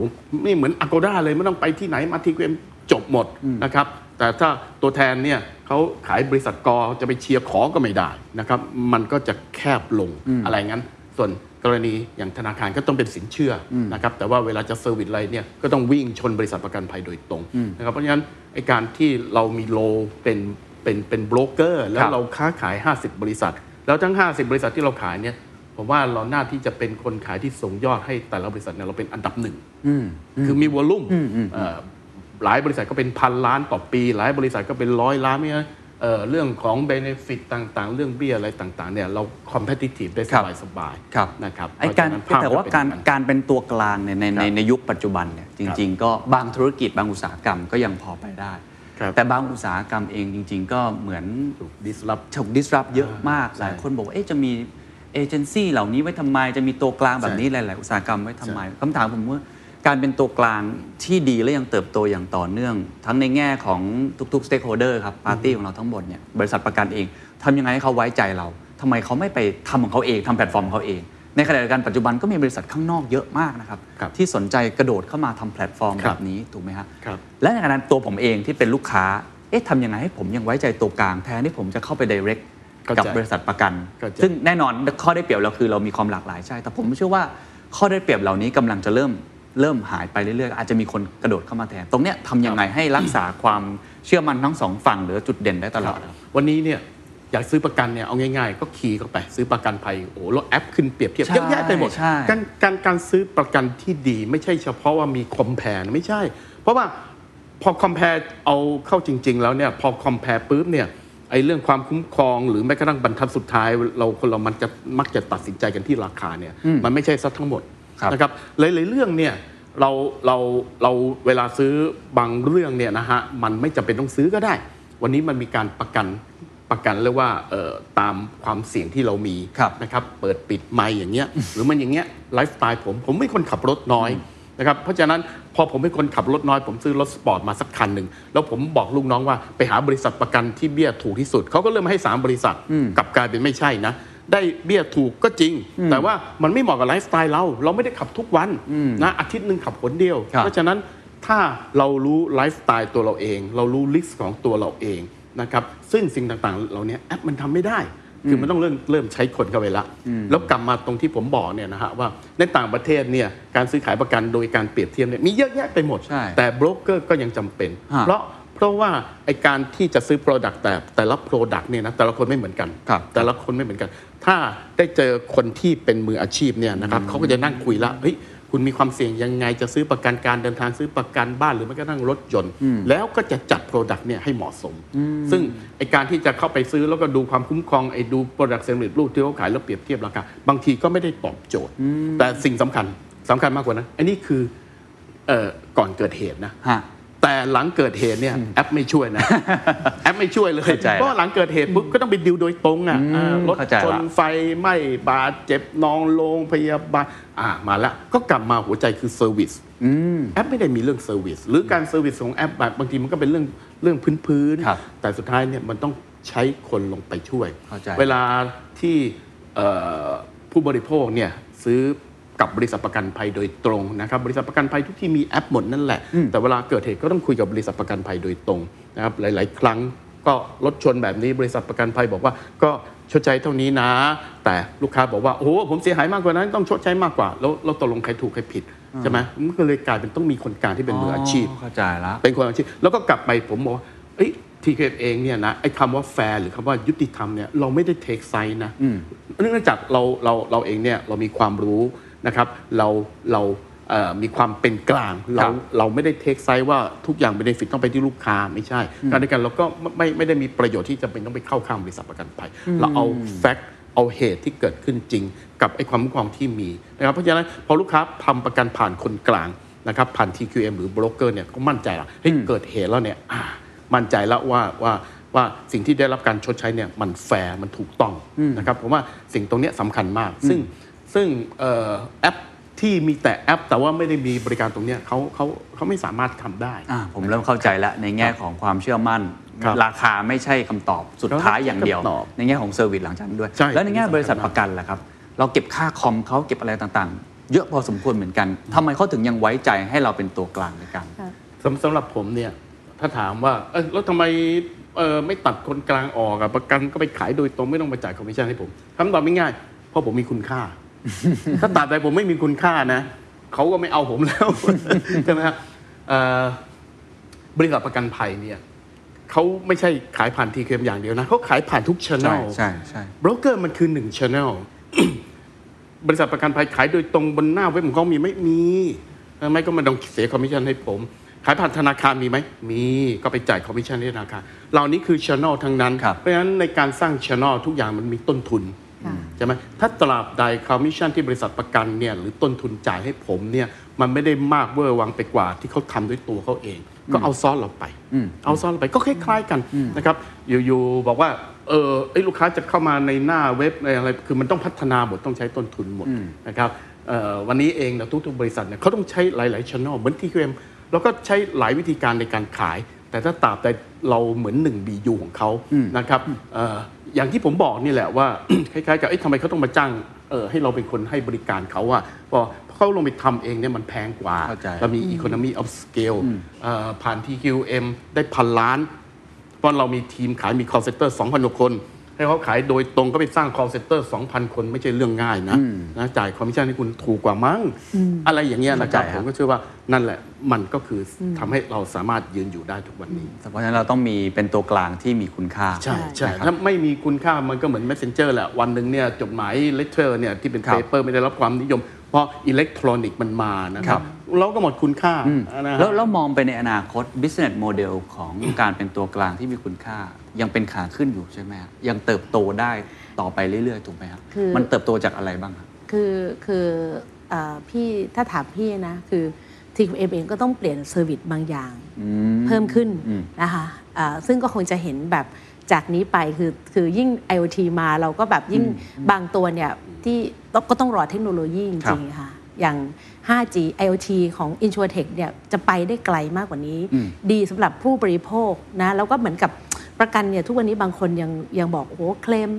นี่เหมือน Agoda เลยไม่ต้องไปที่ไหนมาทีเอ็มจบหมดนะครับแต่ถ้าตัวแทนเนี่ยเขาขายบริษัทกอจะไปเชียร์ขอก็ไม่ได้นะครับมันก็จะแคบลงอะไรงั้น ส่วนกรณีอย่างธนาคารก็ต้องเป็นสินเชื่อนะครับแต่ว่าเวลาจะ service อะไรเนี่ยก็ต้องวิ่งชนบริษัทประกันภัยโดยตรงนะครับเพราะฉะนั้นไอ้การที่เรามี role เป็นเป็นเป็นโบรกเกอร์แล้วครับเราค้าขาย 50 บริษัท แล้วทั้ง 50 บริษัทที่เราขายเนี่ย ผมว่าเราหน้าที่จะเป็นคนขายที่ส่งยอดให้แต่ละบริษัทเนี่ยเราเป็นอันดับหนึ่งคือมี volume เอ่อหลายบริษัทก็เป็นพันล้านต่อปี หลายบริษัทก็เป็นร้อยล้านเนี่ยเอ่อเรื่องของเบนฟิตต่างๆ เรื่องเบี้ยอะไรต่างๆเนี่ยเราคอมเพ t i ทีฟได้สครับบายสบายๆครับนะครับไอการเพะฉะนั้นภพแต่ว่าเป็นการอย่งนั้นการเป็นตัวกลางเนี่ยในในครับในยุคปัจจุบันเนี่ยจริง ๆ ก็บางธุรกิจบางอุตสาหกรรมก็ยังพอไปได้ครับแต่บางอุตสาหกรรมเองจริง ๆ ก็เหมือนดิสรับถูก disrupt เยอะมากใช่หลายคนบอกว่าเอ๊ะจะมี เอเจนซี่เหล่านี้ไว้ทำไมจะมีตัวกลางแบบนี้ใช่หลาย ๆ อุตสาหกรรมไว้ทำไมใช่คำถามผมว่าการเป็นตัวกลางที่ดีและยังเติบโตอย่างต่อเนื่อง ทั้งในแง่ของทุกๆ stakeholder ครับปาร์ตี้ของเราทั้งหมดเนี่ยบริษัทประกันเองทำยังไงให้เขาไว้ใจเราทำไมเขาไม่ไปทำของเขาเองทำแพลตฟอร์มของเขาเอง ในขณะเดียวกันปัจจุบันก็มีบริษัทข้างนอกเยอะมากนะครับครับที่สนใจกระโดดเข้ามาทำแพลตฟอร์มแบบนี้ครับถูกไหมฮะครับและในขณะนั้นตัวผมเองที่เป็นลูกค้าเอ๊ะทำยังไงให้ผมยังไว้ใจตัวกลางแทนที่ผมจะเข้าไป direct เข้าใจ กับบริษัทประกันเข้าใจซึ่งแน่นอนข้อได้เปรียบเราคือเรามีความหลากหลายใช่ แต่ผมเชื่อว่าข้อได้เปรียบเหล่านี้กำลังจะเริ่มเริ่มหายไปเรื่อยๆ อาจจะมีคนกระโดดเข้ามาแทน ตรงเนี้ยทำยังไงให้รักษาความเชื่อมั่นทั้งสองฝั่งหรือจุดเด่นได้ตลอดครับวันนี้เนี่ยอยากซื้อประกันเนี่ยเอาง่ายๆ ก็คีย์เข้าไปซื้อประกันภัยโอ้โหแล้วแอปขึ้นเปรียบเทียบใช่เยอะแยะไปหมดใช่การการการซื้อประกันที่ดี ไม่ใช่เฉพาะว่ามีคอมเพลไม่ใช่ เพราะว่าพอคอมเพลเอาเข้าจริง ๆ แล้วเนี่ยพอคอมเพลปุ๊บเนี่ย ไอ้เรื่องความคุ้มครอง หรือแม้กระทั่งบรรทัดสุดท้าย เราคนเรามันจะมักจะตัดสินใจกันที่ราคาเนี่ยมันไม่ใช่ซะทั้งหมดครับนะครับหลายๆเรื่องเนี่ยเราเราเราเวลาซื้อบางเรื่องเนี่ยนะฮะมันไม่จำเป็นต้องซื้อก็ได้ วันนี้มันมีการประกันประกันเรียกว่าเอ่อตามความเสี่ยงที่เรามีครับนะครับเปิดปิดไม่อย่างเงี้ยหรือมันอย่างเงี้ยไลฟ์สไตล์ผมผมไม่คนขับรถน้อย นะครับเพราะฉะนั้นพอผมเป็นคนขับรถน้อย ผมซื้อรถสปอร์ตมาสักคันหนึ่งแล้วผมบอกลูกน้องว่าไปหาบริษัทประกันที่เบี้ยถูกที่สุดเขาก็เริ่มให้ 3 บริษัทกลับกลายเป็นไม่ใช่นะได้เบี้ยถูกก็จริง แต่ว่ามันไม่เหมาะกับไลฟ์สไตล์เรา เราไม่ได้ขับทุกวันนะอาทิตย์หนึ่งขับหนเดียวครับเพราะฉะนั้นถ้าเรารู้ไลฟ์สไตล์ตัวเราเอง เรารู้ risk ของตัวเราเองนะครับซึ่งสิ่งต่างๆ เหล่านี้แอปมันทำไม่ได้ คือมันต้องเริ่มเริ่มใช้คนเข้าไปละแล้วกลับมาตรงที่ผมบอกเนี่ยนะฮะว่าในต่างประเทศเนี่ยการซื้อขายประกันโดยการเปรียบเทียบเนี่ยมีเยอะแยะไปหมดใช่แต่โบรกเกอร์ก็ยังจำเป็นฮะเพราะเพราะว่าไอการที่จะซื้อ Product แต่แต่ละ Product เนี่ยนะแต่ละคนไม่เหมือนกันครับแต่ละคนไม่เหมือนกัน ถ้าได้เจอคนที่เป็นมืออาชีพเนี่ยนะครับเขาก็จะนั่งคุยละเฮ้ย คุณมีความเสี่ยงยังไงจะซื้อประกันการเดินทางซื้อประกันบ้านหรือแม้กระทั่งรถยนต์ แล้วก็จะจัด Product เนี่ยให้เหมาะสม ซึ่งไอการที่จะเข้าไปซื้อแล้วก็ดูความคุ้มครองไอดู Product สำเร็จรูปที่เขาขายแล้วเปรียบเทียบราคาบางทีก็ไม่ได้ตอบโจทย์ แต่สิ่งสำคัญสำคัญมากกว่านั้นอันนี้คือเอ่อก่อนเกิดเหตุนะฮะ แต่หลังเกิดเหตุเนี่ยแอปไม่ช่วยนะแอปไม่ช่วยเลยเข้าใจละเพราะหลังเกิดเหตุปุ๊บก็ต้องไปดิวโดยตรงอะอืมอ่ารถชนเข้าใจละไฟไหม้บาดเจ็บนอนโรงพยาบาลอ่ามาแล้วก็กลับมาหัวใจคือ service อืมแอปไม่ได้มีเรื่อง service หรือการ service ของแอปแบบบางทีมันก็เป็นเรื่องเรื่องพื้นครับๆแต่สุดท้ายเนี่ยมันต้องใช้คนลงไปช่วยเข้าใจเวลาที่เอ่อผู้บริโภคเนี่ยซื้อ กับบริษัทประกันภัยโดยตรงนะครับบริษัทประกันภัยทุกที่มีแอปหมดนั่นแหละ แต่เวลาเกิดเหตุก็ต้องคุยกับบริษัทประกันภัยโดยตรงนะครับหลาย ๆ ครั้งก็รถชนแบบนี้บริษัทประกันภัยบอกว่าก็ชดใช้เท่านี้นะ แต่ลูกค้าบอกว่าโอ้โหผมเสียหายมากกว่านั้นต้องชดใช้มากกว่า แล้วเราตกลงใครถูกใครผิดใช่ไหมมันก็เลยกลายเป็นต้องมีคนกลางที่เป็นมืออาชีพเข้าใจละเป็นคนอาชีพ แล้วก็กลับไปผมบอกว่าเอ้ย TQM เองเนี่ยนะไอ้คำว่าแฟร์หรือคำว่ายุติธรรมเนี่ยเราไม่ได้ take side นะเนื่องจากเราเราเราเองเนี่ยเรามีความรู้ นะครับเราเราเอ่อมีความเป็นกลางเราเราไม่ได้ take side ว่าทุกอย่าง benefit ต้องไปที่ลูกค้าไม่ใช่การในการเราก็ไม่ไม่ไม่ได้มีประโยชน์ที่จะเป็นต้องไปเข้าข้างบริษัทประกันภัยเราเอา fact เอาเหตุที่เกิดขึ้นจริง กับไอ้ความคุ้มครองที่มีนะครับเพราะฉะนั้นพอลูกค้าทำประกันผ่านคนกลางนะครับผ่าน TQM หรือโบรกเกอร์เนี่ยก็มั่นใจละเฮ้ยเกิดเหตุแล้วเนี่ยอ่ามั่นใจแล้วว่าว่าว่าสิ่งที่ได้รับการชดใช้เนี่ยมันแฟร์มันถูกต้องนะครับผมว่าสิ่งตรงเนี้ยสำคัญมาก ซึ่ง ซึ่งเอ่อแอปที่มีแต่แอป แต่ว่าไม่ได้มีบริการตรงเนี้ยเขาเขาเขาไม่สามารถทำได้อ่าผมเริ่มเข้าใจแล้วในแง่ของความเชื่อมั่นนครับราคาไม่ใช่คำตอบสุดท้ายอย่างเดียวคำตอบในแง่ของ service หลังจากนั้นด้วยใช่แล้วในแง่อันนี้บริษัทสำคัญมากประกันล่ะครับ เราเก็บค่าคอมเขาเก็บอะไรต่างๆ เยอะพอสมควรเหมือนกันทำไมเขาถึงยังไว้ใจให้เราเป็นตัวกลางในการสำสำหรับผมเนี่ยถ้าถามว่าเออแล้วทำไมเออไม่ตัดคนกลางออกอะประกันก็ไปขายโดยตรงไม่ต้องมาจ่ายคอมมิชชั่นให้ผมคำตอบไม่ง่ายเพราะผมมีคุณค่า ถ้าตัดไปผมไม่มีคุณค่านะเขาก็ไม่เอาผมแล้วใช่ไหมครับเอ่อบริษัทประกันภัยเนี่ยเขาไม่ใช่ขายผ่าน TQM อย่างเดียวนะเขาขายผ่านทุกชใช่ anel ใช่ใช่โบรกเกอร์มันคือหนึ่งช anel บริษัทประกันภัยขายโดยตรงบนหน้าเว็บของเขามีไหมมีทำไมก็ไม่ต้องเสียคอมมิชชั่นให้ผม ขายผ่านธนาคารมีไหมมีก็ไปจ่ายคอมมิชชั่นให้ธนาคารเหล่านี้คือ channel ทั้งนั้นครับเพราะฉะนั้นในการสร้างช anel ทุกอย่างมันมีต้นทุนค่ะ ใช่ไหมถ้าตราบใดคอมมิชชั่นที่บริษัทประกันเนี่ยหรือต้นทุนจ่ายให้ผมเนี่ยมันไม่ได้มากเวอร์วังไปกว่าที่เขาทำด้วยตัวเขาเอง ก็เอาซอสเราไป เอาซอสเราไปก็คล้ายๆกันนะครับอยู่ๆบอกว่าเออไอ้ลูกค้าจะเข้ามาในหน้าเว็บในอะไรคือมันต้องพัฒนาหมดต้องใช้ต้นทุนหมดนะครับเอ่อวันนี้เองนะทุกๆบริษัทเนี่ยเขาต้องใช้หลายๆช่องเหมือนที่เมเราก็ใช้หลายวิธีการในการขาย แต่ถ้าตราบใดเราเหมือนหนึ่ง BU ของเขานะครับเอ่ออย่างที่ผมบอกนี่แหละว่า คล้ายๆกับเอ๊ะทำไมเขาต้องมาจ้างเออให้เราเป็นคนให้บริการเขาอะเพราะเขาลงไปทำเองเนี่ยมันแพงกว่าเข้าใจเรามี economy of scale เอ่อผ่าน TQM ได้พันล้าน เพราะเรามีทีมขายมี call center 2,000กว่าคน ให้เขาขายโดยตรงก็ไปสร้าง call center 2,000 คนไม่ใช่เรื่องง่ายนะนะจ่ายคอมมิชชั่นให้คุณถูกกว่ามั้ง อะไรอย่างเงี้ยนะครับเข้าใจผครับผมก็เชื่อว่านั่นแหละมันก็คืออทำให้เราสามารถยืนอยู่ได้ทุกวันนี้ เพราะฉะนั้นเราต้องมีเป็นตัวกลางที่มีคุณค่า ใช่ใช่นะครับถ้าไม่มีคุณค่ามันก็เหมือน messenger แหละ วันหนึ่งเนี่ยจดหมาย letter เนี่ยที่เป็นครับ paper ไม่ได้รับความนิยม เพราะอิเล็กทรอนิกส์มันมานะครับเราก็หมดคุณค่านะฮะแล้วแล้วมองไปในอนาคต business model ของการเป็นตัวกลางที่มีคุณค่า ยังเป็นขาขึ้นอยู่ใช่ไหมฮะยังเติบโตได้ต่อไปเรื่อยๆถูกไหมครับคือมันเติบโตจากอะไรบ้างครับคือคือเออพี่ถ้าถามพี่นะ คือ TQM เองก็ต้องเปลี่ยนเซอร์วิสบางอย่างเพิ่มขึ้นนะคะอ่าซึ่งก็คงจะเห็นแบบจากนี้ไปคือคือยิ่ง IoT มาเราก็แบบยิ่งบางตัวเนี่ยที่ต้องก็ต้องรอเทคโนโลยีจครัริบงๆค่ะอย่าง 5G IoT ของ InsurTech เนี่ยจะไปได้ไกลมากกว่านี้ ดีสำหรับผู้บริโภคนะแล้วก็เหมือนกับ ประกันเนี่ยทุกวันนี้บางคนยังยังบอกโอ้เคลม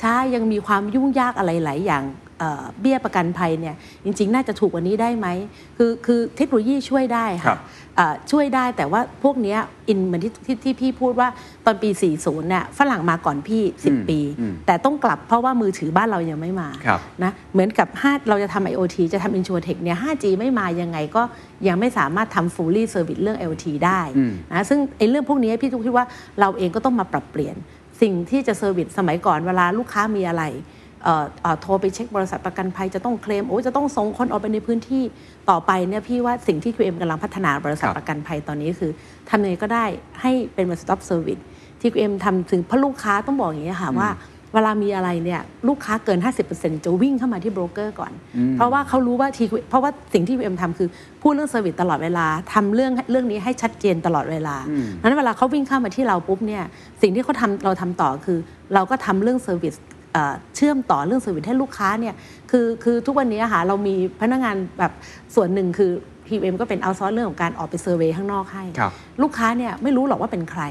ช้ายังมีความยุ่งยากอะไรหลายอย่าง เอ่อเบี้ยประกันภัยเนี่ยจริง ๆ น่าจะถูกกว่านี้ได้ไหมคือคือเทคโนโลยีช่วยได้ครัค่ะบเอ่อช่วยได้แต่ว่าพวกเนี้ยอินเหมือนที่ที่ที่พี่พูดว่าตอนปี 40เนี่ยฝรั่งมาก่อนพี่ 10 ปี แต่ต้องกลับเพราะว่ามือถือบ้านเรายังไม่มาครับนะเหมือนกับ 5 เราจะทำ IoT จะทำ InsurTech เนี่ย 5G ไม่มายังไงก็ยังไม่สามารถทำ fully service เรื่อง IoT ได้นะซึ่งไอ้เรื่องพวกนี้พี่ทุกคิดว่าเราเองก็ต้องมาปรับเปลี่ยนสิ่งที่จะเซอร์วิสสมัยก่อนเวลาลูกค้ามีอะไรเอ่อเอ่อ โทรไปเช็คบริษัทประกันภัยจะต้องเคลมโอ้จะต้องส่งคนออกไปในพื้นที่ต่อไปเนี่ยพี่ว่าสิ่งที่ QM กำลังพัฒนาบริษัทครับประกันภัยตอนนี้คือทำยังไงก็ได้ให้เป็น one stop service ที่ QM ทำถึงเพราะลูกค้าต้องบอกอย่างนี้ยค่ะว่าเวลามีอะไรเนี่ยลูกค้าเกิน 50%จะวิ่งเข้ามาที่โบรกเกอร์ก่อน เพราะว่าเขารู้ว่าทีเพราะว่าสิ่งที่ QM ทำคือพูดเรื่อง service ตลอดเวลาทำเรื่องเรื่องนี้ให้ชัดเจนตลอดเวลาดังนั้นเวลาเขาวิ่งเข้ามาที่เราปุ๊บเนี่ยสิ่งที่เขาทำเราทำต่อคือ เราก็ทำเรื่อง service เอ่อเชื่อมต่อเรื่อง service ให้ลูกค้าเนี่ยคือคือทุกวันนี้ค่ะเรามีพนักงานแบบส่วนหนึ่งคือ PM ก็เป็นเอาซอร์เรื่องของการออกไป survey ข้างนอกให้ครับลูกค้าเนี่ยไม่รู้หรอกว่าเป็นใคร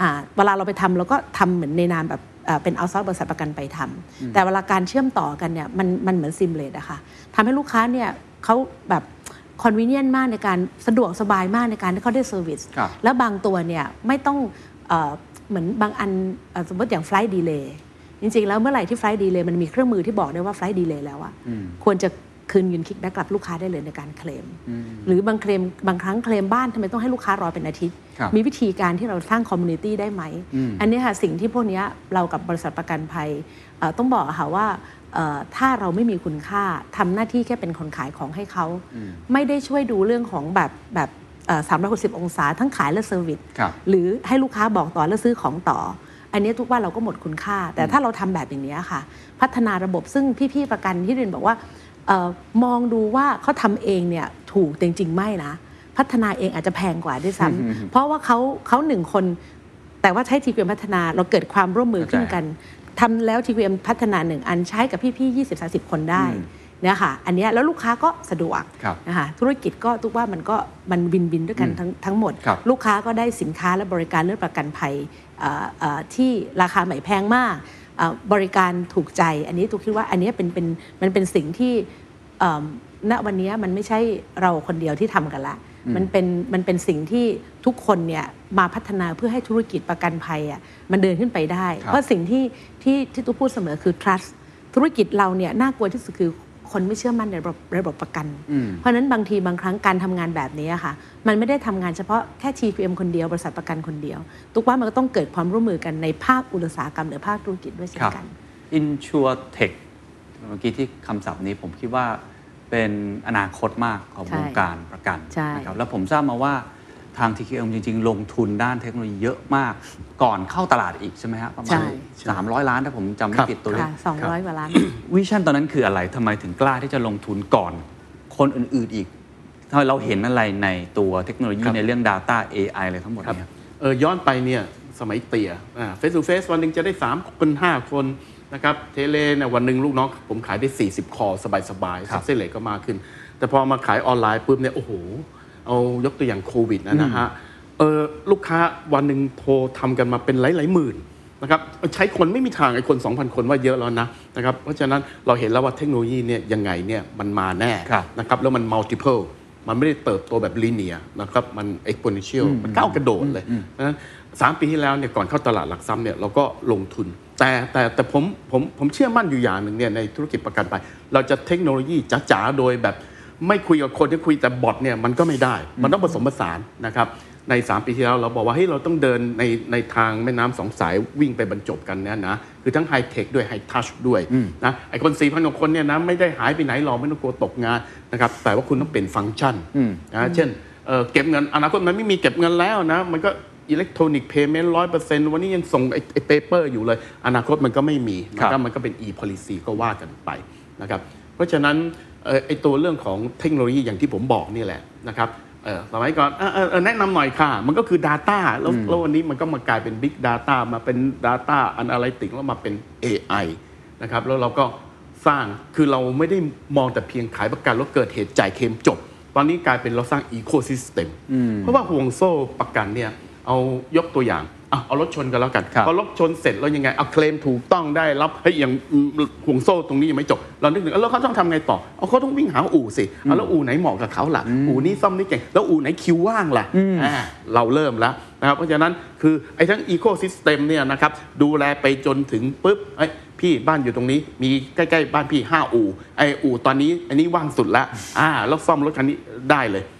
อ่าเวลาเราไปทำเราก็ทำเหมือนในนามแบบเอ่อเป็น outsource บริษัทประกันไปทำแต่เวลาการเชื่อมต่อกันเนี่ยมันมันเหมือน seamless อะค่ะทำให้ลูกค้าเนี่ยเขาแบบ convenient มากในการสะดวกสบายมากในการที่เขาได้ service ครับแล้วบางตัวเนี่ยไม่ต้องเออเหมือนบางอันเอ่อสมมติอย่าง flight delay จริง ๆ แล้วเมื่อไหร่ที่ flight delay มันมีเครื่องมือที่บอกได้ว่า flight delay แล้วอะควรจะคืนเงิน kick back กลับลูกค้าได้เลยในการเคลม หรือบางเคลมบางครั้งเคลมบ้านทำไมต้องให้ลูกค้ารอเป็นอาทิตย์ครับมีวิธีการที่เราสร้าง community ได้ไหม อันนี้ค่ะสิ่งที่พวกเนี้ยเรากับบริษัทประกันภัยเอ่อต้องบอกอะค่ะว่าเอ่อถ้าเราไม่มีคุณค่าทำหน้าที่แค่เป็นคนขายของให้เขา ไม่ได้ช่วยดูเรื่องของแบบแบบสามร้อยหกสิบองศาทั้งขายและเซอร์วิสครับหรือให้ลูกค้าบอกต่อแล้วซื้อของต่อ อันนี้ทุกว่าเราก็หมดคุณค่า แต่ถ้าเราทำแบบอย่างนี้ยค่ะ พัฒนาระบบซึ่งพี่ๆประกันที่เรียนบอกว่าเออมองดูว่าเขาทำเองเนี่ยถูกแต่จริงๆไม่นะพัฒนาเองอาจจะแพงกว่าด้วยซ้ำเพราะว่าเขาเขาหนึ่งคน แต่ว่าใช้ทีวีพัฒนาเราเกิดความร่วมมือขึ้นกันทำแล้วทีวีพัฒนาหนึ่งอันใช้กับพี่ๆยี่สิบสาสิบคนได้ เนี่ยค่ะอันเนี้ยแล้วลูกค้าก็สะดวกครับนะคะธุรกิจก็ทุกว่ามันก็มันวินวินด้วยกันทั้งทั้งหมดครับลูกค้าก็ได้สินค้าและบริการเรื่องประกันภัยเอ่อเอ่อที่ราคาไม่แพงมากเอ่อบริการถูกใจ อันนี้ตูคิดว่าอันนี้เป็นเป็นมันเป็นสิ่งที่เอิ่มณวันนี้มันไม่ใช่เราคนเดียวที่ทำกันละ มันเป็นมันเป็นสิ่งที่ทุกคนเนี่ยมาพัฒนาเพื่อให้ธุรกิจประกันภัยอะมันเดินขึ้นไปได้ครับเพราะสิ่งที่ที่ที่ตูพูดเสมอคือ trust ธุรกิจเราเนี่ยน่ากลัวที่สุดคือ คนไม่เชื่อมั่นในระบบระบบประกัน เพราะฉะนั้นบางทีบางครั้งการทำงานแบบนี้อะค่ะ มันไม่ได้ทำงานเฉพาะแค่ TQM คนเดียวบริษัทประกันคนเดียว ทุกว่ามันก็ต้องเกิดความร่วมมือกันในภาคอุตสาหกรรมหรือภาคธุรกิจด้วยเช่นกัน InsurTech เมื่อกี้ที่คำศัพท์นี้ผมคิดว่าเป็นอนาคตมากของใช่วงการประกันใช่นะครับแล้วผมทราบมาว่า ทาง TQM จริง ๆ ลงทุนด้านเทคโนโลยีเยอะมาก ก่อนเข้าตลาดอีกใช่ไหมฮะประมาใช่ณ300 ล้านถ้าผมจำไม่ครับผิดตัวเลขค่ะ200กว่าล้าน วิชั่นตอนนั้นคืออะไรทำไมถึงกล้าที่จะลงทุนก่อนคนอื่น ๆอีกทำไมเราเห็นอะไรในตัวเทคโนโลยีครับในเรื่อง Data AI อะไรทั้งหมดครับเนี่ยเออย้อนไปเนี่ยสมัยเตี่ยเฟส to เฟสวันหนึ่งจะได้ 3 คน 5 คนนะครับ tele เนี่ยวันหนึ่งลูกน้องผมขายได้ 40 คนสบายๆครับกเซเลก็มากขึ้น แต่พอมาขายออนไลน์ปุ๊บเนี่ยโอ้โห เอายกตัวอย่างโควิดนะนะฮะเออลูกค้าวันหนึ่งโทรทำกันมาเป็นหลายๆหมื่นนะครับใช้คนไม่มีทางไอ้คน 2,000 คนว่าเยอะแล้วนะนะครับเพราะฉะนั้นเราเห็นแล้วว่าเทคโนโลยีเนี่ยยังไงเนี่ยมันมาแน่ครับนะครับแล้วมัน multiple มันไม่ได้เติบโตแบบ linear นะครับมัน exponential มันก้าวกระโดดเลยนะสามปีที่แล้วเนี่ยก่อนเข้าตลาดหลักทรัพย์เนี่ยเราก็ลงทุน แต่แต่แต่ผมผมผมเชื่อมั่นอยู่อย่างหนึ่งเนี่ยในธุรกิจประกันภัยเราจะเทคโนโลยีจ๋าๆโดยแบบ ไม่คุยกับคนที่คุยแต่บอทเนี่ยมันก็ไม่ได้ มันต้องผสมผสานนะครับใน 3 ปีที่แล้วเราบอกว่าเฮ้ยเราต้องเดินในในทางแม่น้ำสองสายวิ่งไปบรรจบกันเนี่ยนะคือทั้งไฮเทคด้วยไฮทัชด้วยนะไอคน4 0 0 0กว่าคนเนี่ยนะไม่ได้หายไปไหนหรอกไม่ต้องกลัวตกงานนะครับแต่ว่าคุณต้องเปลี่ยนฟังก์ชันนะเช่นเอ่อเก็บเงินอนาคตมันไม่มีเก็บเงินแล้วนะมันก็อิเล็กทรอนิกส์เพย์เมนต์ร้อยเปอร์เซ็นต์วันนี้ยังส่งไอ้ไอ้เปเปอร์อยู่เลย อนาคตมันก็ไม่มีนะคครัรับบมันก็เป็น e policy ก็ว่ากันไปนะครับเพราะฉะนั้นเอ่อ ไอ้ตัวเรื่องของเทคโนโลยีอย่างที่ผมบอกนี่แหละนะครับเอ่อสมัยก่อนเอ่อเอ่อเอ่อแนะนำหน่อยค่ะ มันก็คือ Data แล้วแล้ววันนี้มันก็มากลายเป็น Big Data มาเป็น Data Analytics แล้วมาเป็น AI นะครับแล้วเราก็สร้างคือเราไม่ได้มองแต่เพียงขายประกันแล้วเกิดเหตุจ่ายเคลมจบ ตอนนี้กลายเป็นเราสร้าง Ecosystem เพราะว่าห่วงโซ่ประกันเนี่ยเอายกตัวอย่าง อะเอารถชนกันแล้วกันครับพอรถชนเสร็จแล้วยังไงเอาเคลมถูกต้องได้รับเฮ้ยอย่างอืมห่วงโซ่ตรงนี้ยังไม่จบเรานึกถึงแล้วเขาต้องทำไงต่อเอาเขาต้องวิ่งหาอู่สิเอาแล้วอู่ไหนเหมาะกับเขาล่ะอู่นี้ซ่อมนี่เก่งแล้วอู่ไหนคิวว่างล่ะอ่าเราเริ่มแล้วนะครับเพราะฉะนั้นคือไอ้ทั้ง ecosystem เนี่ยนะครับดูแลไปจนถึงปุ๊บเอ้ยพี่บ้านอยู่ตรงนี้มีใกล้ๆบ้านพี่ห้าอู่ไอ้อู่ตอนนี้อันนี้ว่างสุดแล้วอ่าแล้วซ่อมรถคันนี้ได้เลยเอ่อ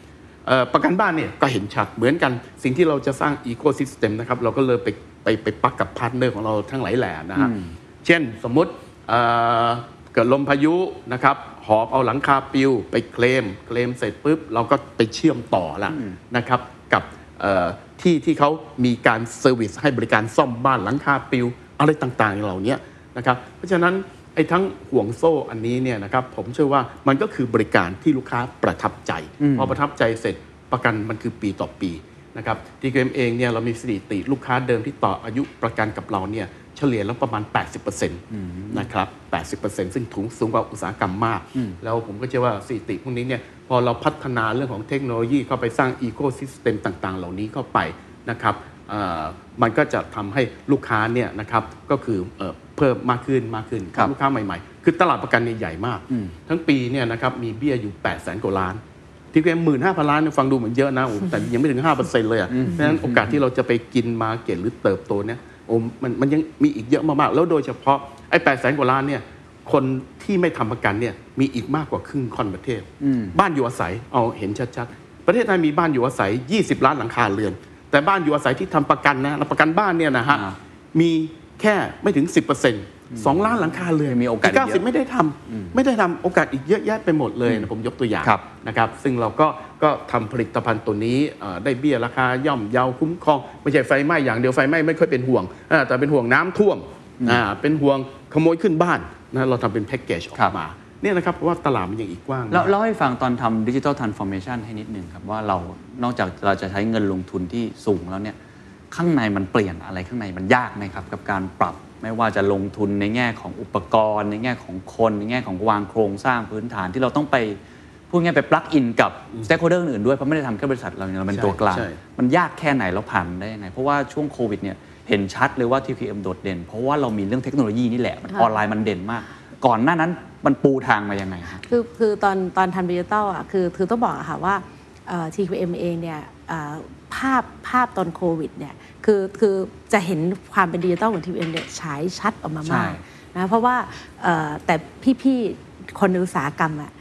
ประกันบ้านเนี่ยก็เห็นชัดเหมือนกันสิ่งที่เราจะสร้าง ecosystem นะครับเราก็เลยไปไปไปปักกับ partner ของเราทั้งหลายแหล่นะฮะเช่นสมมติเอ่อเกิดลมพายุนะครับหอบเอาหลังคาปลิวไปเคลมเคลมเสร็จปุ๊บเราก็ไปเชื่อมต่อละนะครับกับเอ่อที่ที่เขามีการเซอร์วิสให้บริการซ่อมบ้านหลังคาปิวอะไรต่างๆเหล่านี้นะครับเพราะฉะนั้น ไอ้ทั้งห่วงโซ่อันนี้เนี่ยนะครับผมเชื่อว่ามันก็คือบริการที่ลูกค้าประทับใจ พอประทับใจเสร็จประกันมันคือปีต่อปีนะครับทีเกมเองเนี่ยเรามีสถิติลูกค้าเดิมที่ต่ออายุประกันกับเราเนี่ยเฉลี่ยแล้วประมาณ 80%นะครับ 80%ซึ่งถุงสูงกว่าอุตสาหกรรมมาก แล้วผมก็เชื่อว่าสถิติพวกนี้เนี่ยพอเราพัฒนาเรื่องของเทคโนโลยีเข้าไปสร้างอีโคซิสเต็มต่าง ๆ เหล่านี้เข้าไปนะครับเอ่อมันก็จะทำให้ลูกค้าเนี่ยนะครับก็คือ เอ่อเพิ่มมากขึ้นมากขึ้นครับลูกค้าใหม่ๆ คือตลาดประกันเนี่ยใหญ่มาก ทั้งปีเนี่ยนะครับมีเบี้ยอยู่ 8 0 0แสนกว่าล้าน ที่เกมหมื่นห้าพันล้านเนี่ยฟังดูเหมือนเยอะนะโอ้แต่ยังไม่ถึง 5%เลยอะเพราะฉะนั้นโอกาสที่เราจะไปกินมาเก็ตหรือเติบโตเนี่ยโอ้มันมันยังมีอีกเยอะมากๆ แล้วโดยเฉพาะไอ้แปดแสนกว่าล้านเนี่ยคนที่ไม่ทำประกันเนี่ยมีอีกมากกว่าครึ่งค่อนประเทศ บ้านอยู่อาศัยเอาเห็นชัดๆ ประเทศไทยมีบ้านอยู่อาศัย 20 ล้านหลังคาเรือน แต่บ้านอยู่อาศัยที่ทำประกันนะประกันบ้านเนี่ยนะฮะอ่ามี แค่ไม่ถึง 10%สองล้านหลังคาเรือนยังมีโอกาสอีกเยอะเก้าสิบไม่ได้ทำไม่ได้ทำโอกาสอีกเยอะแยะไปหมดเลยนะผมยกตัวอย่างครับนะครับ ซึ่งเราก็ก็ทำผลิตภัณฑ์ตัวนี้เอ่อได้เบี้ยราคาย่อมเยาวคุ้มครองไม่ใช่ไฟไหม้อย่างเดียวไฟไหม้ไม่ค่อยเป็นห่วงเออแต่เป็นห่วงน้ำท่วมอ่าเป็นห่วงขโมยขึ้นบ้านนะเราทำเป็นแพ็กเกจออครักบมาเนี่ยนะครับเพราะว่าตลาดมันยังอีกกว้างแล้วมากเล่าให้ฟังตอนทำ digital transformation ให้นิดนึงครับว่าเรานอกจากเราจะใช้เงินลงทุนที่สูงแล้วเนี่ย ข้างในมันเปลี่ยนอะไรข้างในมันยากไหมครับ กับการปรับไม่ว่าจะลงทุนในแง่ของอุปกรณ์ ในแง่ของคนในแง่ของวางโครงสร้างพื้นฐานที่เราต้องไปพูดง่ายๆไป plug in กับ stakeholder อื่นด้วยเพราะไม่ได้ทำแค่บริษัทเราเนี่ยเราเป็นตัวกลางใช่มันยากแค่ไหนเราผ่านมันได้ยังไง เพราะว่าช่วงโควิดเนี่ยเห็นชัดเลยว่า TQM โดดเด่น เพราะว่าเรามีเรื่องเทคโนโลยีนี่แหละมันออนไลน์มันเด่นมาก ก่อนหน้านั้นมันปูทางมายังไงครับคือคือตอนตอนทำดิจิตอลอะคือคือต้องบอกอะค่ะว่าเอ่อ TQM เองเนี่ยเอ่อ ภาพภาพตอนโควิดเนี่ยคือคือจะเห็นความเป็นดิจิตอลของ TQM เนี่ยฉายชัดออกมาใช่มากนะเพราะว่าเอ่อแต่พี่ๆ คนในอุตสาหกรรมอะ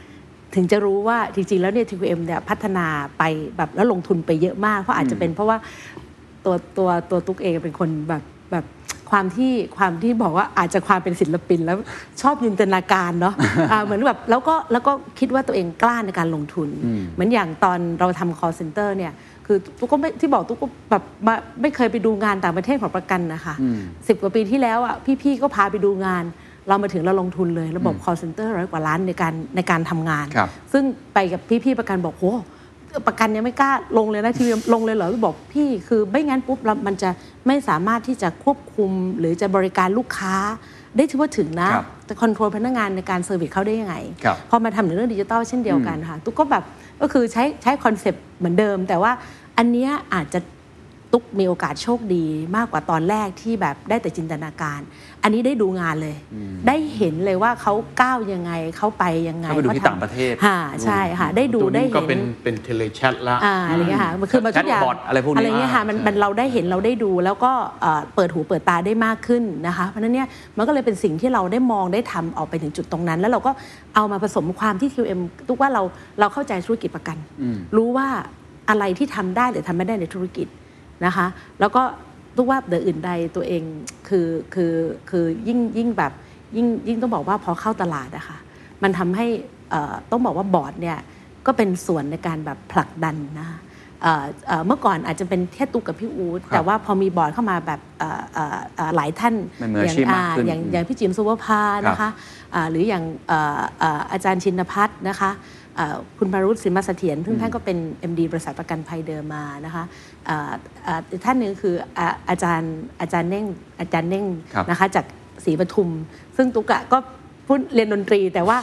ถึงจะรู้ว่าจริงๆ แล้วเนี่ย TQM เนี่ยพัฒนาไปแบบแล้วลงทุนไปเยอะมาก เพราะอาจจะเป็นเพราะว่าตัวตัวตัวตุ๊กเองเป็นคนแบบแบบความที่ความที่บอกว่าอาจจะความเป็นศิลปินแล้วชอบจินตนาการเนาะอ่าเหมือนแบบแล้วก็แล้วก็คิดว่าตัวเองกล้าในการลงทุน เหมือนอย่างตอนเราทำ call center เนี่ย คือตุ๊กก็ไม่ที่บอกตุ๊กก็แบบมาไม่เคยไปดูงานต่างประเทศของประกันนะคะสิบกว่าปีที่แล้วอะพี่ๆก็พาไปดูงาน เรามาถึงเราลงทุนเลย ระบบ call center ร้อยกว่าล้านในการในการทำงานครับซึ่งไปกับพี่ๆประกันบอกโหประกันยังไม่กล้าลงเลยนะทีวีลงเลยเหรอบอกพี่คือไม่งั้นปุ๊บเรามันจะไม่สามารถที่จะควบคุมหรือจะบริการลูกค้าได้ทั่วถึงนะครับแต่ control พนักงานในการ service เขาได้ยังไงครับพอมาทำในเรื่องดิจิทัลเช่นเดียวกันค่ะ ตุ๊กก็แบบก็คือใช้ใช้ concept เหมือนเดิม แต่ว่า อันเนี้ยอาจจะตุ๊กมีโอกาสโชคดีมากกว่าตอนแรกที่แบบได้แต่จินตนาการ อันนี้ได้ดูงานเลย ได้เห็นเลยว่าเขาก้าวยังไงเขาไปยังไงเขาไปดูที่ขทำต่างประเทศค่ะใช่ค่ะได้ดูตัวได้นี้ก็เห็นเป็นเป็นเทเลแชทละอ่าอะไรเงี้ยค่ะมันคือมันทุกอย่าง Chatbot อะไรพวกนี้อะไรเงี้ยค่ะมันอ่ามันเราได้เห็นเราได้ดูแล้วก็เอ่อเปิดหูเปิดตาได้มากขึ้นนะคะ เพราะฉะนั้นเนี่ยมันก็เลยเป็นสิ่งที่เราได้มองได้ทำออกไปถึงจุดตรงนั้น แล้วเราก็เอามาผสมความที่ QM ทุกว่าเราเราเข้าใจธุรกิจประกัน รู้ว่า อะไรที่ทำได้หรือทำไม่ได้ในธุรกิจนะคะ แล้วก็ทุกว่าเดืออื่นใดตัวเองคือคือคือยิ่งยิ่งแบบยิ่งยิ่งต้องบอกว่าพอเข้าตลาดนะคะมันทำให้เอ่อต้องบอกว่าบอร์ดเนี่ยก็เป็นส่วนในการแบบผลักดันนะคะเอ่อเอ่อเมื่อก่อนอาจจะเป็นแค่ตุ๊กกับพี่อูดแต่ว่าพอมีบอร์ดเข้ามาแบบเอ่อเอ่อเอ่อหลายท่านมันมืออาอย่างชีพมากขึ้นอย่างอย่างพี่จิมสุวภานะคะอ่าหรืออย่างเอ่อเอ่ออาจารย์ชินพัฒน์นะคะเอ่อ คุณมารุตสิมะเสถียรซึ่งท่านก็เป็น MD บริษัทประกันภัยเดิมมานะคะเอ่อเอ่ออีกท่านหนึ่งคืออ่าอาจารย์อาจารย์เน่งอาจารย์เน่งครับนะคะจากศรีปทุม ซึ่งตุ๊กอะก็พูดเรียนดนตรีแต่ว่า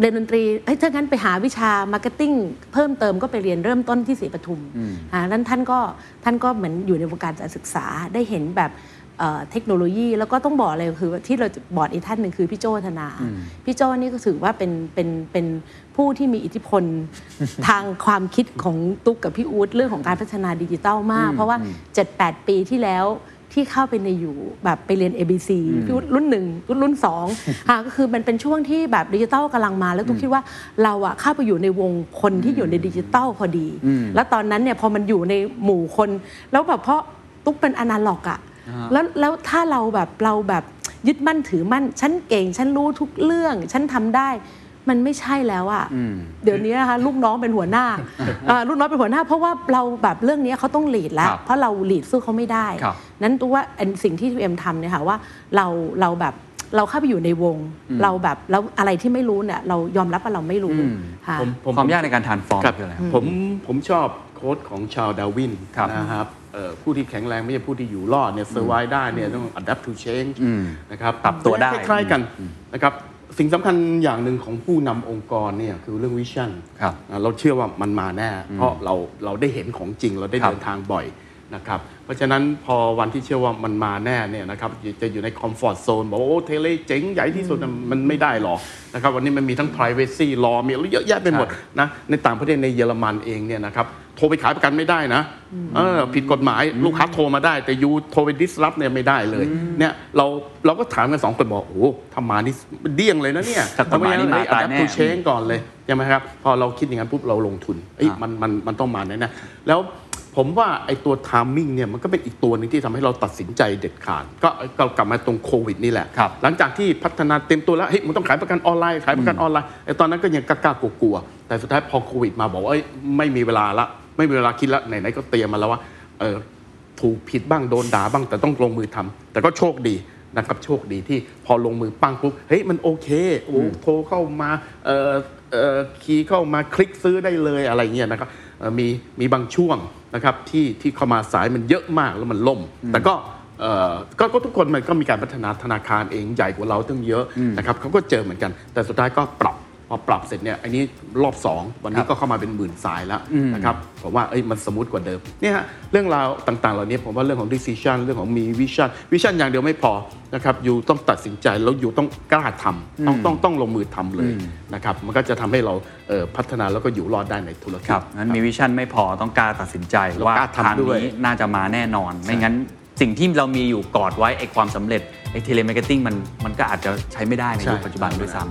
เรียนดนตรีเฮ้ยถ้างั้นไปหาวิชา marketing เพิ่มเติมก็ไปเรียนเริ่มต้นที่ศรีปทุมอ่านั้นท่านก็ท่านก็เหมือนอยู่ในวงการการศึกษาได้เห็นแบบเอ่อเทคโนโลยี แล้วก็ต้องบอกเลยคือที่เราบอร์ดอีกท่านหนึ่งคือพี่โจธนา พี่โจนี่ก็ถือว่าเป็นเป็นเป็น ผู้ที่มีอิทธิพล ทางความคิดของตุ๊กกับพี่อู๊ดเรื่องของการพัฒนาดิจิตอลมาก เพราะว่า 7-8 ปีที่แล้วที่เข้าไปในอยู่แบบไปเรียน ABC พี่อุ๊ดรุ่นหนึ่งรุ่นรุ่นสองค่ะก็คือมันเป็นช่วงที่แบบดิจิตอลกำลังมาแล้วตุ๊กคิดว่าเราอะเข้าไปอยู่ในวงคนที่อยู่ในดิจิตอลพอดี แล้วตอนนั้นเนี่ยพอมันอยู่ในหมู่คน แล้วแบบเพราะตุ๊กเป็นอนาล็อกอะแล้วแล้วถ้าเราแบบเราแบบยึดมั่นถือมั่น ฉันเก่ง ฉันรู้ทุกเรื่อง ฉันทำได้ มันไม่ใช่แล้วอะเดี๋ยวนี้นะคะลูกน้องเป็นหัวหน้าอ่าลูกน้องเป็นหัวหน้า เพราะว่าเราแบบเรื่องนี้เขาต้องหลีดแล้วครับเพราะเราหลีดสู้เขาไม่ได้ครับนั้นตัวว่าอันสิ่งที่เอ็มทำเนี่ยค่ะว่าเราเราแบบเราเข้าไปอยู่ในวง เราแบบแล้วอะไรที่ไม่รู้เนี่ยเรายอมรับว่าเราไม่รู้อืมค่ะผมผมความยากในการทานฟอร์มครับคืออะไรผมผมชอบquote ของ Charles Darwin ครับนะครับเอ่อผู้ที่แข็งแรงไม่ใช่ผู้ที่อยู่รอดเนี่ย survive ได้เนี่ยต้อง adapt to change อืมนะครับปรับตัวได้คล้ายๆกันนะครับ สิ่งสำคัญอย่างหนึ่งของผู้นำองค์กรเนี่ยคือเรื่อง vision ครับเราเชื่อว่ามันมาแน่ เพราะเราเราได้เห็นของจริงเราได้ครับเดินทางบ่อยนะครับเพ ราะฉะนั้นพอวันที่เชื่อว่ามันมาแน่เนี่ยนะครับจะอยู่ในคอมฟอร์ z โซนบอกว่าโอ้ tele เจ๋งใหญ่ที่สุดน่ะมันไม่ได้หรอกนะครับวันนี้มันมีทั้ง privacy law มีอะไรเยอะแยะไปหมดนะในต่างประเทศในเยอรมันเองเนี่ยนะครับโทรไปขายประกันไม่ได้นะเออผิดกฎหมายลูกค้าโทรมาได้ แต่ยูโทรไปดิสรับเนี่ยไม่ได้เลยเนี่ยเราเราก็ถามกันสองคนบอกโอ้โหทำมานี่เดี้ยงเลยนะเนี่ยถ้ากฎหมายนี่มาตายแน่เชงก่อนเลยใช่ไหมครับพอเราคิดอย่างนั้นปุ๊บเราลงทุนเอ้ยอ่ามัมันมันมันต้องมาแน่ๆแล้ว ผมว่าไอ้ตัวทามมิ่งเนี่ยมันก็เป็นอีกตัวหนึงที่ทำให้เราตัดสินใจเด็ดขาดก็ก็กลับมาตรงโควิดนี่แหละครับหลังจากที่พัฒนาเต็มตัวแล้วเฮ้ยมันต้องขายประกันออนไลน์ขายประกันออนไลน์ไอ้ตอนนั้นก็ยังกล้าๆกลัวๆแต่สุดท้ายพอโควิดมาบอกว่าเอ้ยไม่มีเวลาละไม่มีเวลาคิดละไหนๆก็เตรียมมาแล้วว่าเออถูกผิดบ้างโดนด่าบ้างแต่ต้องลงมือทำแต่ก็โชคดีนะครับโชคดีที่พอลงมือปั้งปุ๊บเฮ้ยมันโอเคโอ้โทรเข้ามาเอ่อเอ่อคีย์เข้ามาคลิกซื้อได้เลยอะไรเงี้ยนะครับเอ่อมีมีบางช่วง นะครับที่ที่เข้ามาสายมันเยอะมากแล้วมันล่ม แต่ก็เอ่อก็ก็ทุกคนมันก็มีการพัฒนาธนาคารเองใหญ่กว่าเราตั้งเยอะนะครับเขาก็เจอเหมือนกัน แต่สุดท้ายก็ปรับ พอปรับเสร็จเนี่ยอันนี้รอบ 2 วันนี้ก็เข้ามาเป็นหมื่นสายแล้วนะครับผมว่าเอ้ยมันสมูทกว่าเดิมเนี่ยฮะเรื่องราวต่างๆ เหล่านี้ผมว่าเรื่องของ decision เรื่องของมี vision vision อย่างเดียวไม่พอนะครับอยู่ต้องตัดสินใจแล้วอยู่ต้องกล้าทำต้องต้องต้องลงมือทำเลยนะครับมันก็จะทำให้เราเอ่อพัฒนาแล้วก็อยู่รอดได้ในธุรกิจครับงั้นมีวิชั่นไม่พอต้องกล้าตัดสินใจแล้วว่ากล้าทำทางด้วยนี้น่าจะมาแน่นอน ไม่งั้นสิ่งที่เรามีอยู่กอดไว้ไอ้ความสำเร็จไอ้ telemarketing มันมันก็อาจจะใช้ไม่ได้ในใช่ยุคปัจจุบันด้วยซ้ำ